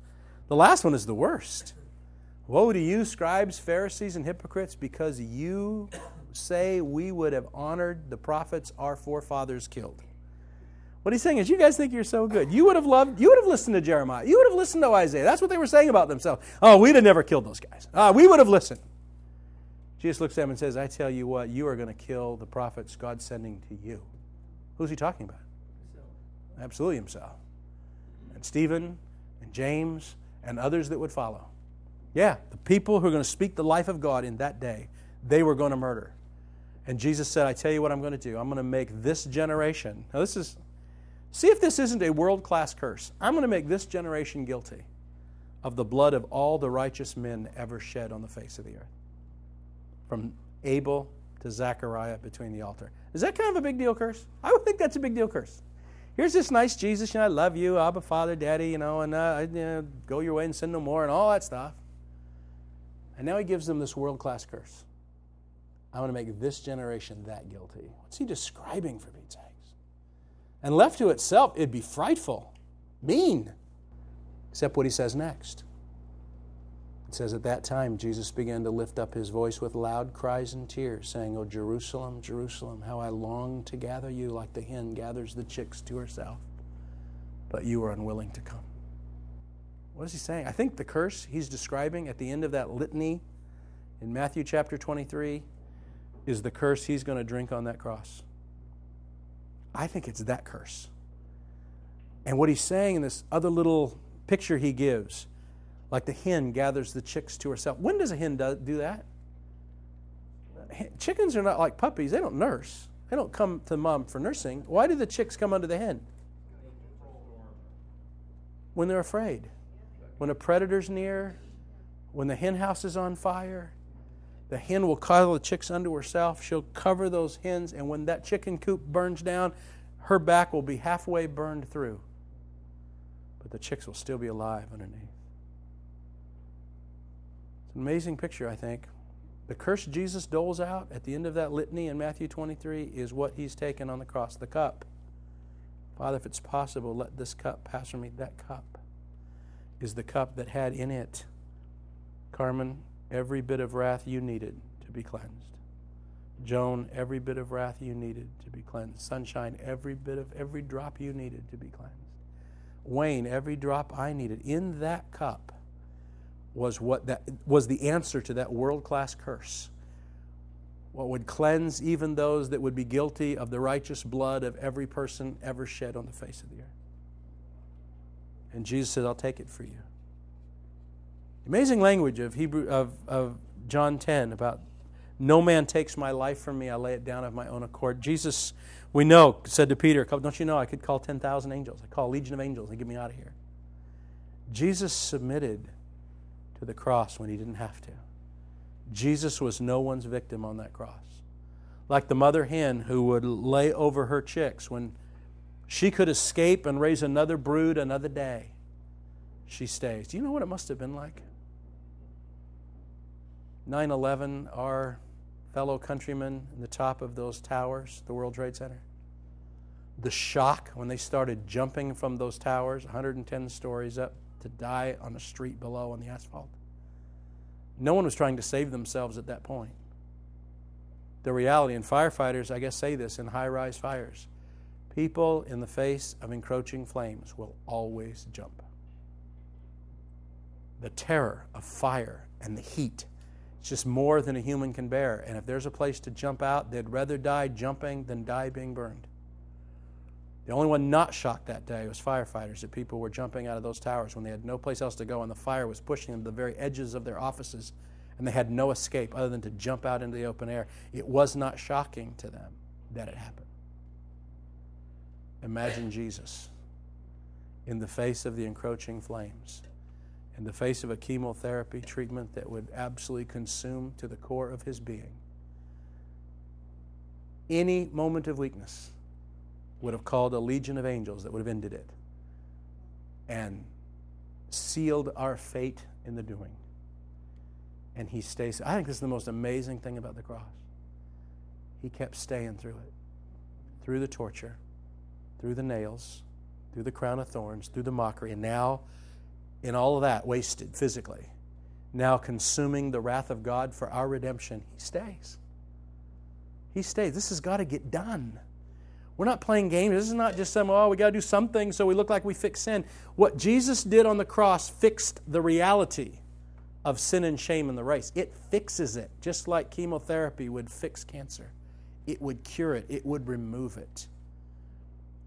The last one is the worst. Woe to you, scribes, Pharisees, and hypocrites, because you say we would have honored the prophets our forefathers killed. What he's saying is, you guys think you're so good. You would have loved, you would have listened to Jeremiah. You would have listened to Isaiah. That's what they were saying about themselves. Oh, we'd have never killed those guys. Uh, we would have listened. Jesus looks at him and says, I tell you what, you are going to kill the prophets God's sending to you. Who's he talking about? Himself. Absolutely himself. And Stephen and James and others that would follow. Yeah, the people who are going to speak the life of God in that day, they were going to murder. And Jesus said, I tell you what I'm going to do. I'm going to make this generation. Now, this is, see if this isn't a world class curse. I'm going to make this generation guilty of the blood of all the righteous men ever shed on the face of the earth. From Abel to Zechariah between the altar. Is that kind of a big deal curse? I would think that's a big deal curse. Here's this nice Jesus, you know, I love you, Abba, Father, Daddy, you know, and uh, you know, go your way and sin no more, and all that stuff. And now he gives them this world class curse. I want to make this generation that guilty. What's he describing for Pete's sakes? And left to itself, it'd be frightful, mean, except what he says next. It says, At that time, Jesus began to lift up his voice with loud cries and tears, saying, O Jerusalem, Jerusalem, how I long to gather you like the hen gathers the chicks to herself. But you were unwilling to come. What is he saying? I think the curse he's describing at the end of that litany in Matthew chapter 23 is the curse he's going to drink on that cross. I think it's that curse. And what he's saying in this other little picture he gives like the hen gathers the chicks to herself. When does a hen do that? Chickens are not like puppies, they don't nurse. They don't come to mom for nursing. Why do the chicks come under the hen? When they're afraid. When a predator's near, when the hen house is on fire, the hen will cuddle the chicks under herself. She'll cover those hens, and when that chicken coop burns down, her back will be halfway burned through. But the chicks will still be alive underneath amazing picture, I think. The curse Jesus doles out at the end of that litany in Matthew 23 is what he's taken on the cross the cup. Father, if it's possible, let this cup pass from me. That cup is the cup that had in it, Carmen, every bit of wrath you needed to be cleansed. Joan, every bit of wrath you needed to be cleansed. Sunshine, every bit of every drop you needed to be cleansed. Wayne, every drop I needed. In that cup was what that was the answer to that world-class curse. What would cleanse even those that would be guilty of the righteous blood of every person ever shed on the face of the earth. And Jesus said, I'll take it for you. Amazing language of Hebrew of, of John 10 about no man takes my life from me, I lay it down of my own accord. Jesus, we know, said to Peter, Don't you know I could call 10,000 angels? I call a legion of angels and get me out of here. Jesus submitted to the cross when he didn't have to. Jesus was no one's victim on that cross. Like the mother hen who would lay over her chicks when she could escape and raise another brood another day, she stays. Do you know what it must have been like? 9 11, our fellow countrymen in the top of those towers, the World Trade Center. The shock when they started jumping from those towers, 110 stories up, to die on the street below on the asphalt. No one was trying to save themselves at that point. The reality, and firefighters, I guess, say this in high rise fires people in the face of encroaching flames will always jump. The terror of fire and the heat. It's just more than a human can bear. And if there's a place to jump out, they'd rather die jumping than die being burned. The only one not shocked that day was firefighters that people were jumping out of those towers when they had no place else to go and the fire was pushing them to the very edges of their offices and they had no escape other than to jump out into the open air. It was not shocking to them that it happened. Imagine Jesus in the face of the encroaching flames, in the face of a chemotherapy treatment that would absolutely consume to the core of his being. Any moment of weakness would have called a legion of angels that would have ended it and sealed our fate in the doing. And he stays. I think this is the most amazing thing about the cross. He kept staying through it, through the torture, through the nails, through the crown of thorns, through the mockery, and now, in all of that, wasted physically, now consuming the wrath of God for our redemption, he stays. He stays. This has got to get done. We're not playing games. This is not just some, oh, we got to do something so we look like we fix sin. What Jesus did on the cross fixed the reality of sin and shame in the race. It fixes it, just like chemotherapy would fix cancer. It would cure it, it would remove it.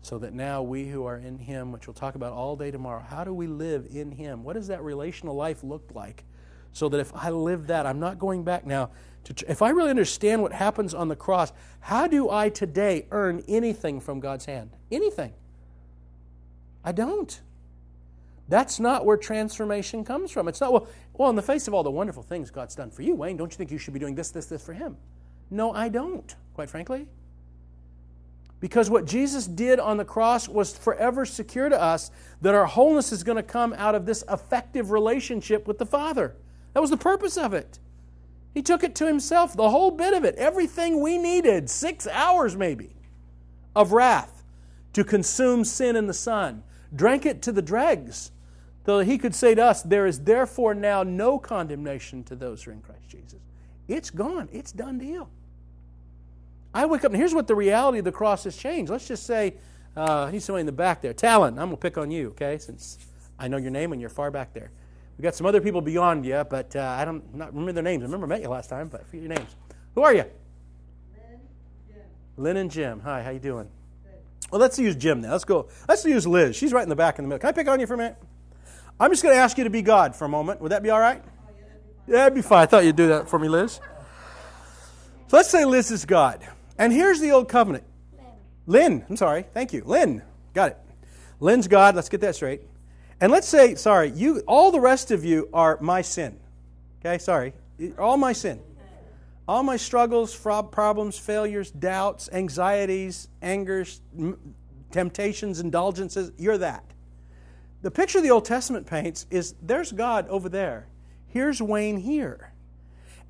So that now we who are in Him, which we'll talk about all day tomorrow, how do we live in Him? What does that relational life look like? So that if I live that, I'm not going back now. If I really understand what happens on the cross, how do I today earn anything from God's hand? Anything. I don't. That's not where transformation comes from. It's not, well, well, in the face of all the wonderful things God's done for you, Wayne, don't you think you should be doing this, this, this for Him? No, I don't, quite frankly. Because what Jesus did on the cross was forever secure to us that our wholeness is going to come out of this effective relationship with the Father. That was the purpose of it. He took it to himself, the whole bit of it, everything we needed, six hours maybe, of wrath to consume sin in the Son, drank it to the dregs, so that he could say to us, There is therefore now no condemnation to those who are in Christ Jesus. It's gone, it's done deal. I wake up, and here's what the reality of the cross has changed. Let's just say, uh, he's somebody in the back there. Talon, I'm going to pick on you, okay, since I know your name and you're far back there. We've got some other people beyond you, but uh, I don't not remember their names. I remember I met you last time, but forget your names. Who are you? Lynn, Jim, Lynn and Jim. Hi, how you doing? Good. Well, let's use Jim now. Let's go. Let's use Liz. She's right in the back in the middle. Can I pick on you for a minute? I'm just going to ask you to be God for a moment. Would that be all right? Yeah, that'd be fine. I thought you'd do that for me, Liz. So let's say Liz is God. And here's the old covenant. Lynn. Lynn, I'm sorry. Thank you. Lynn. Got it. Lynn's God. Let's get that straight. And let's say, sorry, you all the rest of you are my sin. Okay, sorry. All my sin. All my struggles, problems, failures, doubts, anxieties, angers, temptations, indulgences, you're that. The picture the Old Testament paints is there's God over there. Here's Wayne here.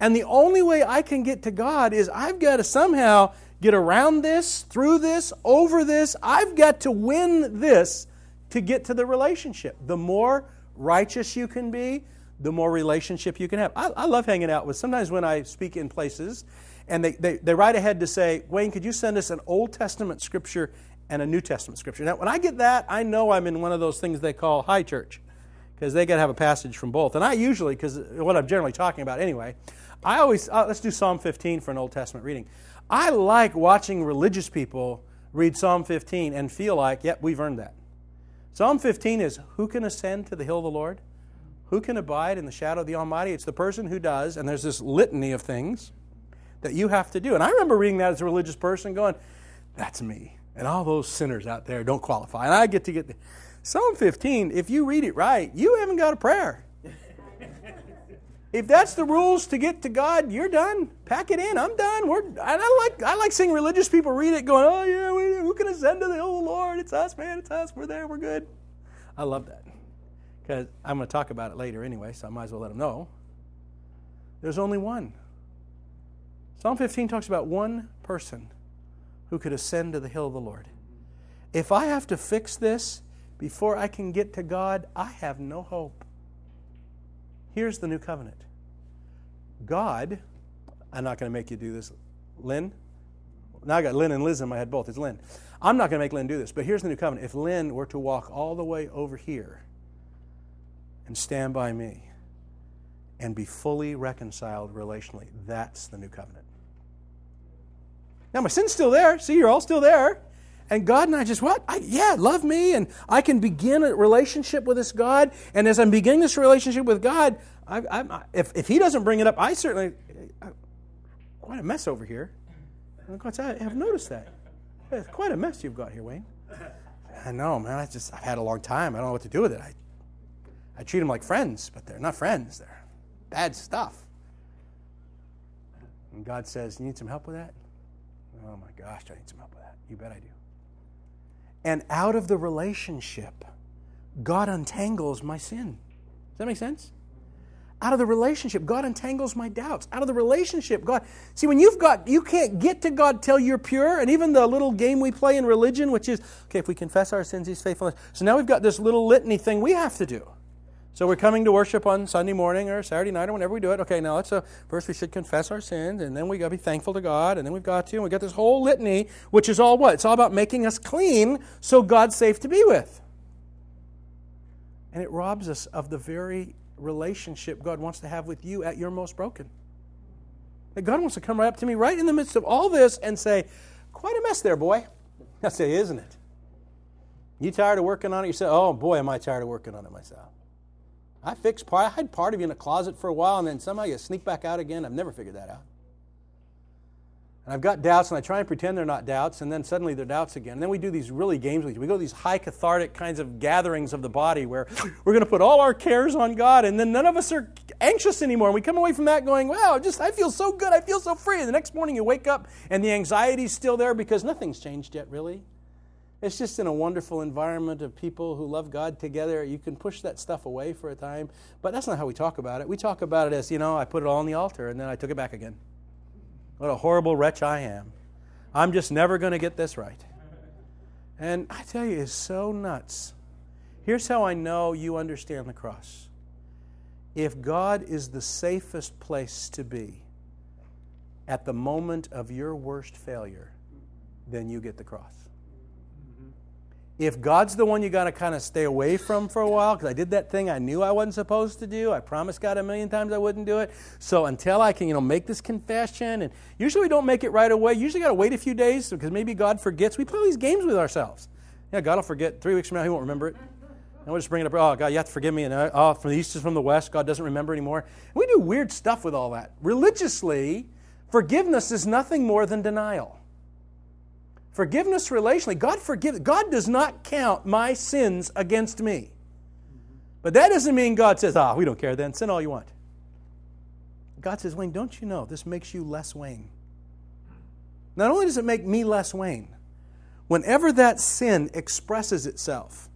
And the only way I can get to God is I've got to somehow get around this, through this, over this. I've got to win this to get to the relationship. The more righteous you can be, the more relationship you can have. I, I love hanging out with, sometimes when I speak in places, and they, they, they write ahead to say, Wayne, could you send us an Old Testament scripture and a New Testament scripture? Now, when I get that, I know I'm in one of those things they call high church, because they got to have a passage from both. And I usually, because what I'm generally talking about anyway, I always, uh, let's do Psalm 15 for an Old Testament reading. I like watching religious people read Psalm 15 and feel like, yep, we've earned that. Psalm 15 is Who can ascend to the hill of the Lord? Who can abide in the shadow of the Almighty? It's the person who does, and there's this litany of things that you have to do. And I remember reading that as a religious person going, That's me. And all those sinners out there don't qualify. And I get to get the. Psalm 15, if you read it right, you haven't got a prayer. If that's the rules to get to God, you're done. Pack it in. I'm done. We're, I like I like seeing religious people read it, going, "Oh yeah, we, who can ascend to the the Lord? It's us, man. It's us. We're there. We're good." I love that because I'm going to talk about it later anyway, so I might as well let them know. There's only one. Psalm 15 talks about one person who could ascend to the hill of the Lord. If I have to fix this before I can get to God, I have no hope. Here's the new covenant God, I'm not going to make you do this. Lynn? Now I got Lynn and Liz in my head both. It's Lynn. I'm not going to make Lynn do this, but here's the new covenant. If Lynn were to walk all the way over here and stand by me and be fully reconciled relationally, that's the new covenant. Now, my sin's still there. See, you're all still there. And God and I just, what? I, yeah, love me. And I can begin a relationship with this God. And as I'm beginning this relationship with God, I, I, if, if He doesn't bring it up, I certainly, quite a mess over here. I have noticed that. It's quite a mess you've got here, Wayne. I know, man. I just, I've had a long time. I don't know what to do with it. I, I treat them like friends, but they're not friends. They're bad stuff. And God says, You need some help with that? Oh my gosh, I need some help with that. You bet I do. And out of the relationship, God untangles my sin. Does that make sense? Out of the relationship, God untangles my doubts. Out of the relationship, God. See, when you've got, you can't get to God till you're pure. And even the little game we play in religion, which is, okay, if we confess our sins, He's faithful. So now we've got this little litany thing we have to do. So we're coming to worship on Sunday morning or Saturday night or whenever we do it. Okay, now let's uh, first we should confess our sins, and then we got to be thankful to God, and then we've got to, and we got this whole litany, which is all what? It's all about making us clean so God's safe to be with. And it robs us of the very relationship God wants to have with you at your most broken. That God wants to come right up to me right in the midst of all this and say, Quite a mess there, boy. I say, Isn't it? You tired of working on it? You say, oh boy, am I tired of working on it myself. I fixed part, I had part of you in a closet for a while, and then somehow you sneak back out again. I've never figured that out. And I've got doubts, and I try and pretend they're not doubts, and then suddenly they're doubts again. And then we do these really games with you. We go these high cathartic kinds of gatherings of the body where <sniffs> we're going to put all our cares on God, and then none of us are anxious anymore. And we come away from that going, wow, just I feel so good. I feel so free. And the next morning you wake up, and the anxiety's still there because nothing's changed yet, really. It's just in a wonderful environment of people who love God together. You can push that stuff away for a time, but that's not how we talk about it. We talk about it as, you know, I put it all on the altar and then I took it back again. What a horrible wretch I am. I'm just never going to get this right. And I tell you, it's so nuts. Here's how I know you understand the cross. If God is the safest place to be at the moment of your worst failure, then you get the cross if God's the one you got to kind of stay away from for a while, because I did that thing I knew I wasn't supposed to do, I promised God a million times I wouldn't do it. So until I can, you know, make this confession, and usually we don't make it right away. Usually got to wait a few days because maybe God forgets. We play these games with ourselves. Yeah, God will forget. Three weeks from now, He won't remember it. And we'll just bring it up. Oh, God, you have to forgive me. And uh, oh, from the east is from the west. God doesn't remember anymore. We do weird stuff with all that. Religiously, forgiveness is nothing more than denial. Forgiveness relationally, God forgive God does not count my sins against me. But that doesn't mean God says, ah, we don't care then, sin all you want. God says, Wayne, don't you know this makes you less Wayne? Not only does it make me less Wayne, whenever that sin expresses itself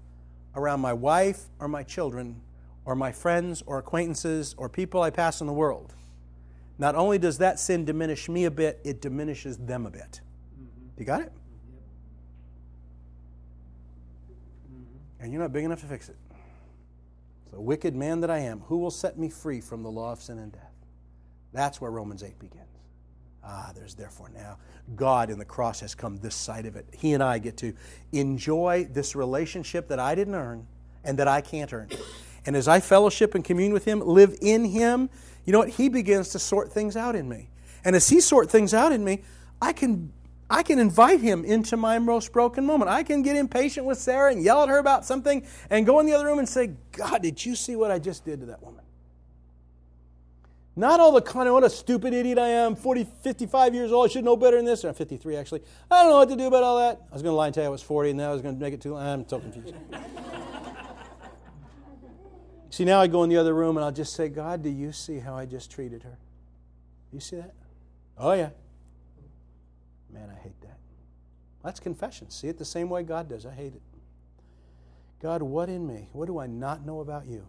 around my wife or my children or my friends or acquaintances or people I pass in the world, not only does that sin diminish me a bit, it diminishes them a bit. You got it? And you're not big enough to fix it. So, wicked man that I am, who will set me free from the law of sin and death? That's where Romans 8 begins. Ah, there's therefore now. God in the cross has come this side of it. He and I get to enjoy this relationship that I didn't earn and that I can't earn. And as I fellowship and commune with Him, live in Him, you know what? He begins to sort things out in me. And as He sort things out in me, I can I can invite him into my most broken moment. I can get impatient with Sarah and yell at her about something and go in the other room and say, God, did you see what I just did to that woman? Not all the kind of what a stupid idiot I am, 40, 55 years old, I should know better than this. Or I'm 53 actually. I don't know what to do about all that. I was going to lie and tell you I was 40 and now I was going to make it too I'm so confused. <laughs> see, now I go in the other room and I'll just say, God, do you see how I just treated her? You see that? Oh, yeah. Man, I hate that. That's confession. See it the same way God does. I hate it. God, what in me? What do I not know about you?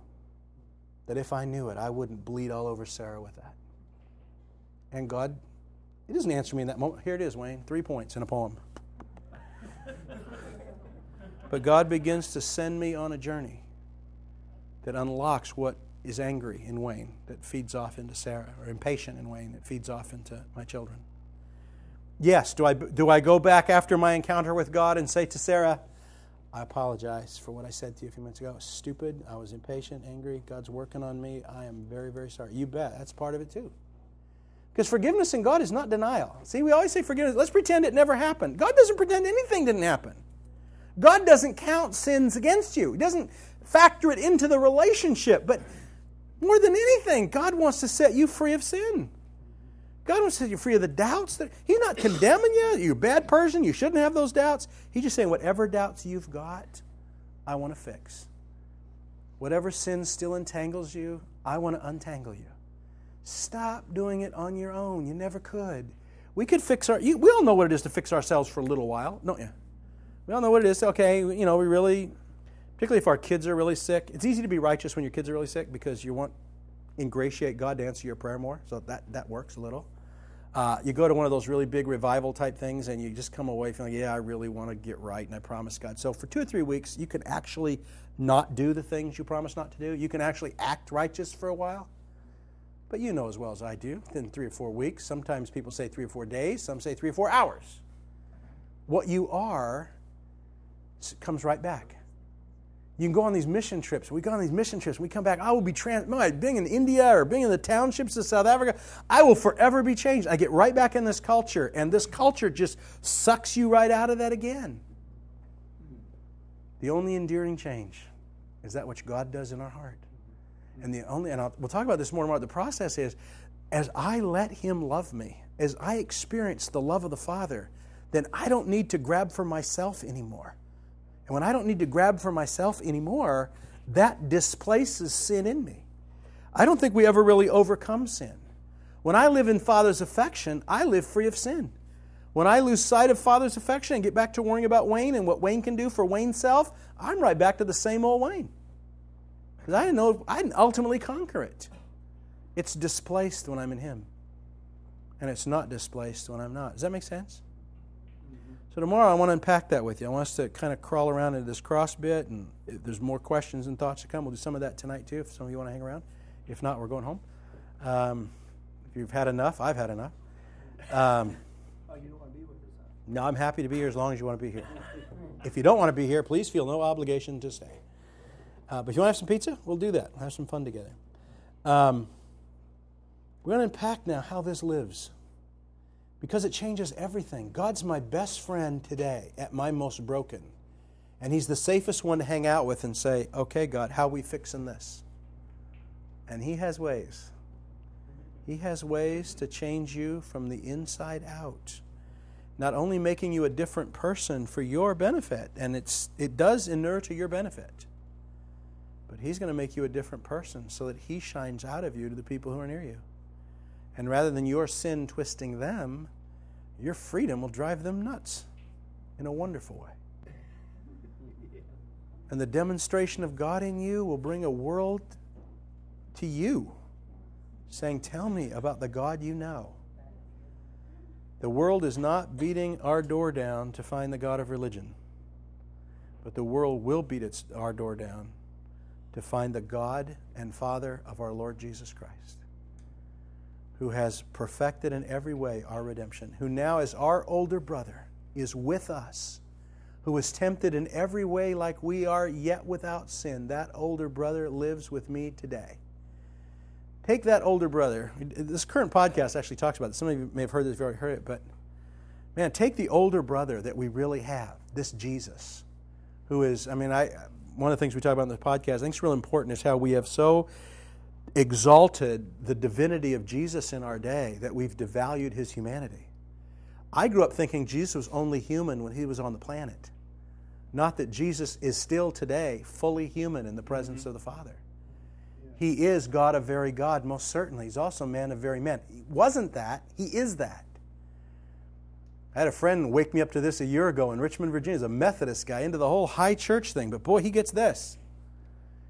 That if I knew it, I wouldn't bleed all over Sarah with that. And God, He doesn't answer me in that moment. Here it is, Wayne. Three points in a poem. <laughs> but God begins to send me on a journey that unlocks what is angry in Wayne, that feeds off into Sarah, or impatient in Wayne, that feeds off into my children. Yes, do I, do I go back after my encounter with God and say to Sarah, I apologize for what I said to you a few minutes ago. I was stupid. I was impatient, angry. God's working on me. I am very, very sorry. You bet. That's part of it too. Because forgiveness in God is not denial. See, we always say forgiveness. Let's pretend it never happened. God doesn't pretend anything didn't happen. God doesn't count sins against you, He doesn't factor it into the relationship. But more than anything, God wants to set you free of sin. God wants to set you free of the doubts. That, he's not condemning you. You're a bad person. You shouldn't have those doubts. He's just saying, whatever doubts you've got, I want to fix. Whatever sin still entangles you, I want to untangle you. Stop doing it on your own. You never could. We could fix our. You, we all know what it is to fix ourselves for a little while, don't you? We all know what it is. Okay, you know, we really, particularly if our kids are really sick. It's easy to be righteous when your kids are really sick because you want ingratiate God to answer your prayer more. So that that works a little. Uh, you go to one of those really big revival type things and you just come away feeling, yeah, I really want to get right and I promise God. So for two or three weeks, you can actually not do the things you promise not to do. You can actually act righteous for a while. But you know as well as I do, within three or four weeks, sometimes people say three or four days, some say three or four hours. What you are comes right back. You can go on these mission trips. We go on these mission trips. We come back. I will be trans. being in India or being in the townships of South Africa, I will forever be changed. I get right back in this culture, and this culture just sucks you right out of that again. The only enduring change is that which God does in our heart. And the only, and I'll, we'll talk about this more more. The process is, as I let Him love me, as I experience the love of the Father, then I don't need to grab for myself anymore. And when I don't need to grab for myself anymore, that displaces sin in me. I don't think we ever really overcome sin. When I live in Father's affection, I live free of sin. When I lose sight of Father's affection and get back to worrying about Wayne and what Wayne can do for Wayne's self, I'm right back to the same old Wayne. Because I didn't know I didn't ultimately conquer it. It's displaced when I'm in Him. And it's not displaced when I'm not. Does that make sense? So tomorrow I want to unpack that with you. I want us to kind of crawl around into this cross bit, and if there's more questions and thoughts to come, we'll do some of that tonight too. If some of you want to hang around, if not, we're going home. Um, if you've had enough, I've had enough. Um, Oh, you don't want to be with us, huh? no, I'm happy to be here as long as you want to be here. If you don't want to be here, please feel no obligation to stay. Uh, but if you want to have some pizza, we'll do that. We'll have some fun together. Um, we're going to unpack now how this lives because it changes everything. God's my best friend today at my most broken. And He's the safest one to hang out with and say, okay, God, how we fixing this? And He has ways. He has ways to change you from the inside out not only making you a different person for your benefit, and it's, it does inure to your benefit, but He's going to make you a different person so that He shines out of you to the people who are near you. And rather than your sin twisting them, your freedom will drive them nuts in a wonderful way. And the demonstration of God in you will bring a world to you saying, Tell me about the God you know. The world is not beating our door down to find the God of religion, but the world will beat its, our door down to find the God and Father of our Lord Jesus Christ, who has perfected in every way our redemption, who now, as our older brother, is with us, who was tempted in every way like we are, yet without sin. That older brother lives with me today. Take that older brother. This current podcast actually talks about this. Some of you may have heard this, you've heard it, but man, take the older brother that we really have, this Jesus, who is, I mean, I one of the things we talk about in the podcast, I think it's real important, is how we have so exalted the divinity of Jesus in our day that we've devalued his humanity. I grew up thinking Jesus was only human when he was on the planet. Not that Jesus is still today fully human in the presence mm-hmm. of the Father. He is God of very God, most certainly. He's also man of very man. He wasn't that, he is that. I had a friend wake me up to this a year ago in Richmond, Virginia. He's a Methodist guy into the whole high church thing, but boy, he gets this.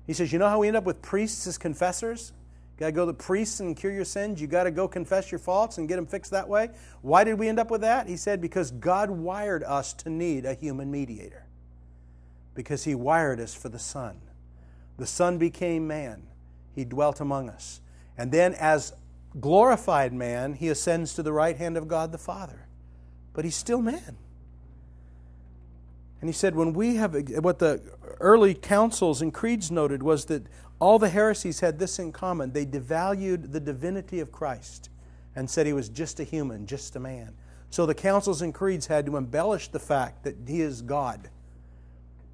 He says, You know how we end up with priests as confessors? Got to go to the priests and cure your sins. You got to go confess your faults and get them fixed that way. Why did we end up with that? He said, Because God wired us to need a human mediator. Because He wired us for the Son. The Son became man he dwelt among us. And then, as glorified man, he ascends to the right hand of God the Father. But he's still man. And he said, when we have, what the early councils and creeds noted was that all the heresies had this in common. They devalued the divinity of Christ and said he was just a human, just a man. So the councils and creeds had to embellish the fact that he is God.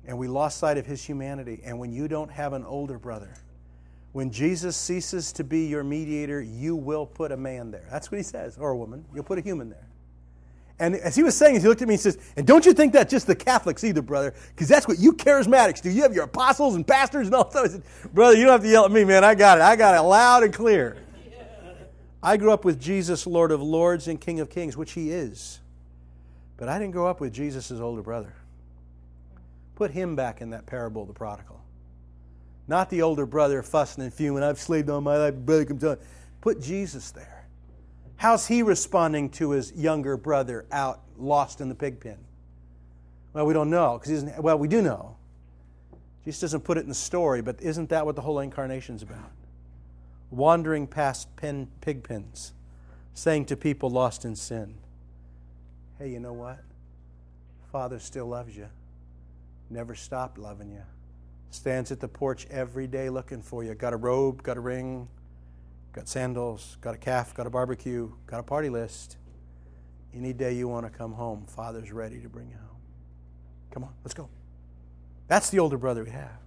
And we lost sight of his humanity. And when you don't have an older brother, when Jesus ceases to be your mediator, you will put a man there. That's what he says, or a woman. You'll put a human there. And as he was saying, as he looked at me and says, And don't you think that's just the Catholics either, brother? Because that's what you charismatics do. You have your apostles and pastors and all that. I said, Brother, you don't have to yell at me, man. I got it. I got it loud and clear. I grew up with Jesus, Lord of Lords and King of Kings, which he is. But I didn't grow up with Jesus' older brother. Put him back in that parable of the prodigal. Not the older brother fussing and fuming. I've slaved all my life, brother, come down. Put Jesus there. How's he responding to his younger brother out lost in the pig pen? Well, we don't know because well, we do know. Jesus doesn't put it in the story, but isn't that what the whole incarnation's about? Wandering past pen, pig pens, saying to people lost in sin, "Hey, you know what? Father still loves you. Never stopped loving you." stands at the porch every day looking for you. Got a robe, got a ring, got sandals, got a calf, got a barbecue, got a party list. Any day you want to come home, Father's ready to bring you home. Come on, let's go. That's the older brother we have.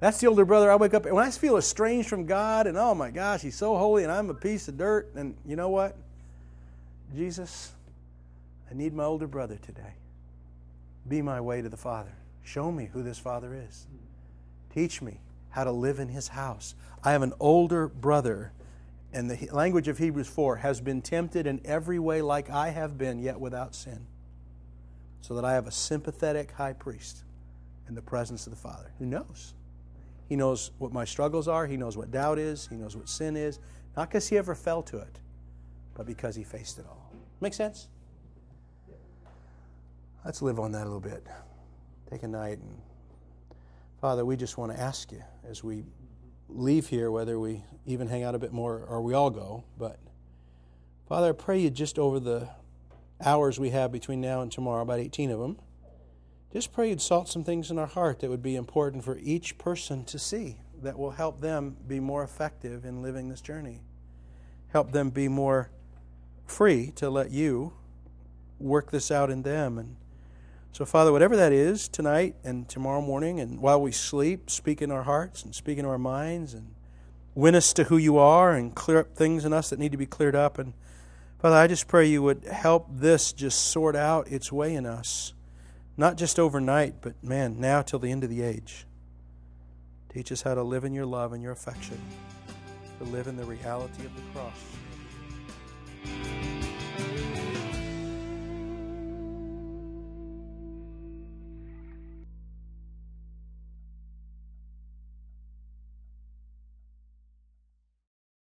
That's the older brother I wake up and when I feel estranged from God and oh my gosh, he's so holy and I'm a piece of dirt. And you know what? Jesus, I need my older brother today. Be my way to the Father. Show me who this Father is. Teach me how to live in his house. I have an older brother, and the language of Hebrews 4 has been tempted in every way like I have been, yet without sin. So that I have a sympathetic high priest in the presence of the Father who knows. He knows what my struggles are, he knows what doubt is, he knows what sin is, not because he ever fell to it, but because he faced it all. Make sense? Let's live on that a little bit. Take a night and Father, we just want to ask you as we leave here, whether we even hang out a bit more or we all go, but Father, I pray you just over the hours we have between now and tomorrow, about 18 of them, just pray you'd salt some things in our heart that would be important for each person to see that will help them be more effective in living this journey. Help them be more free to let you work this out in them and so, Father, whatever that is tonight and tomorrow morning, and while we sleep, speak in our hearts and speak in our minds, and win us to who you are and clear up things in us that need to be cleared up. And Father, I just pray you would help this just sort out its way in us, not just overnight, but man, now till the end of the age. Teach us how to live in your love and your affection, to live in the reality of the cross.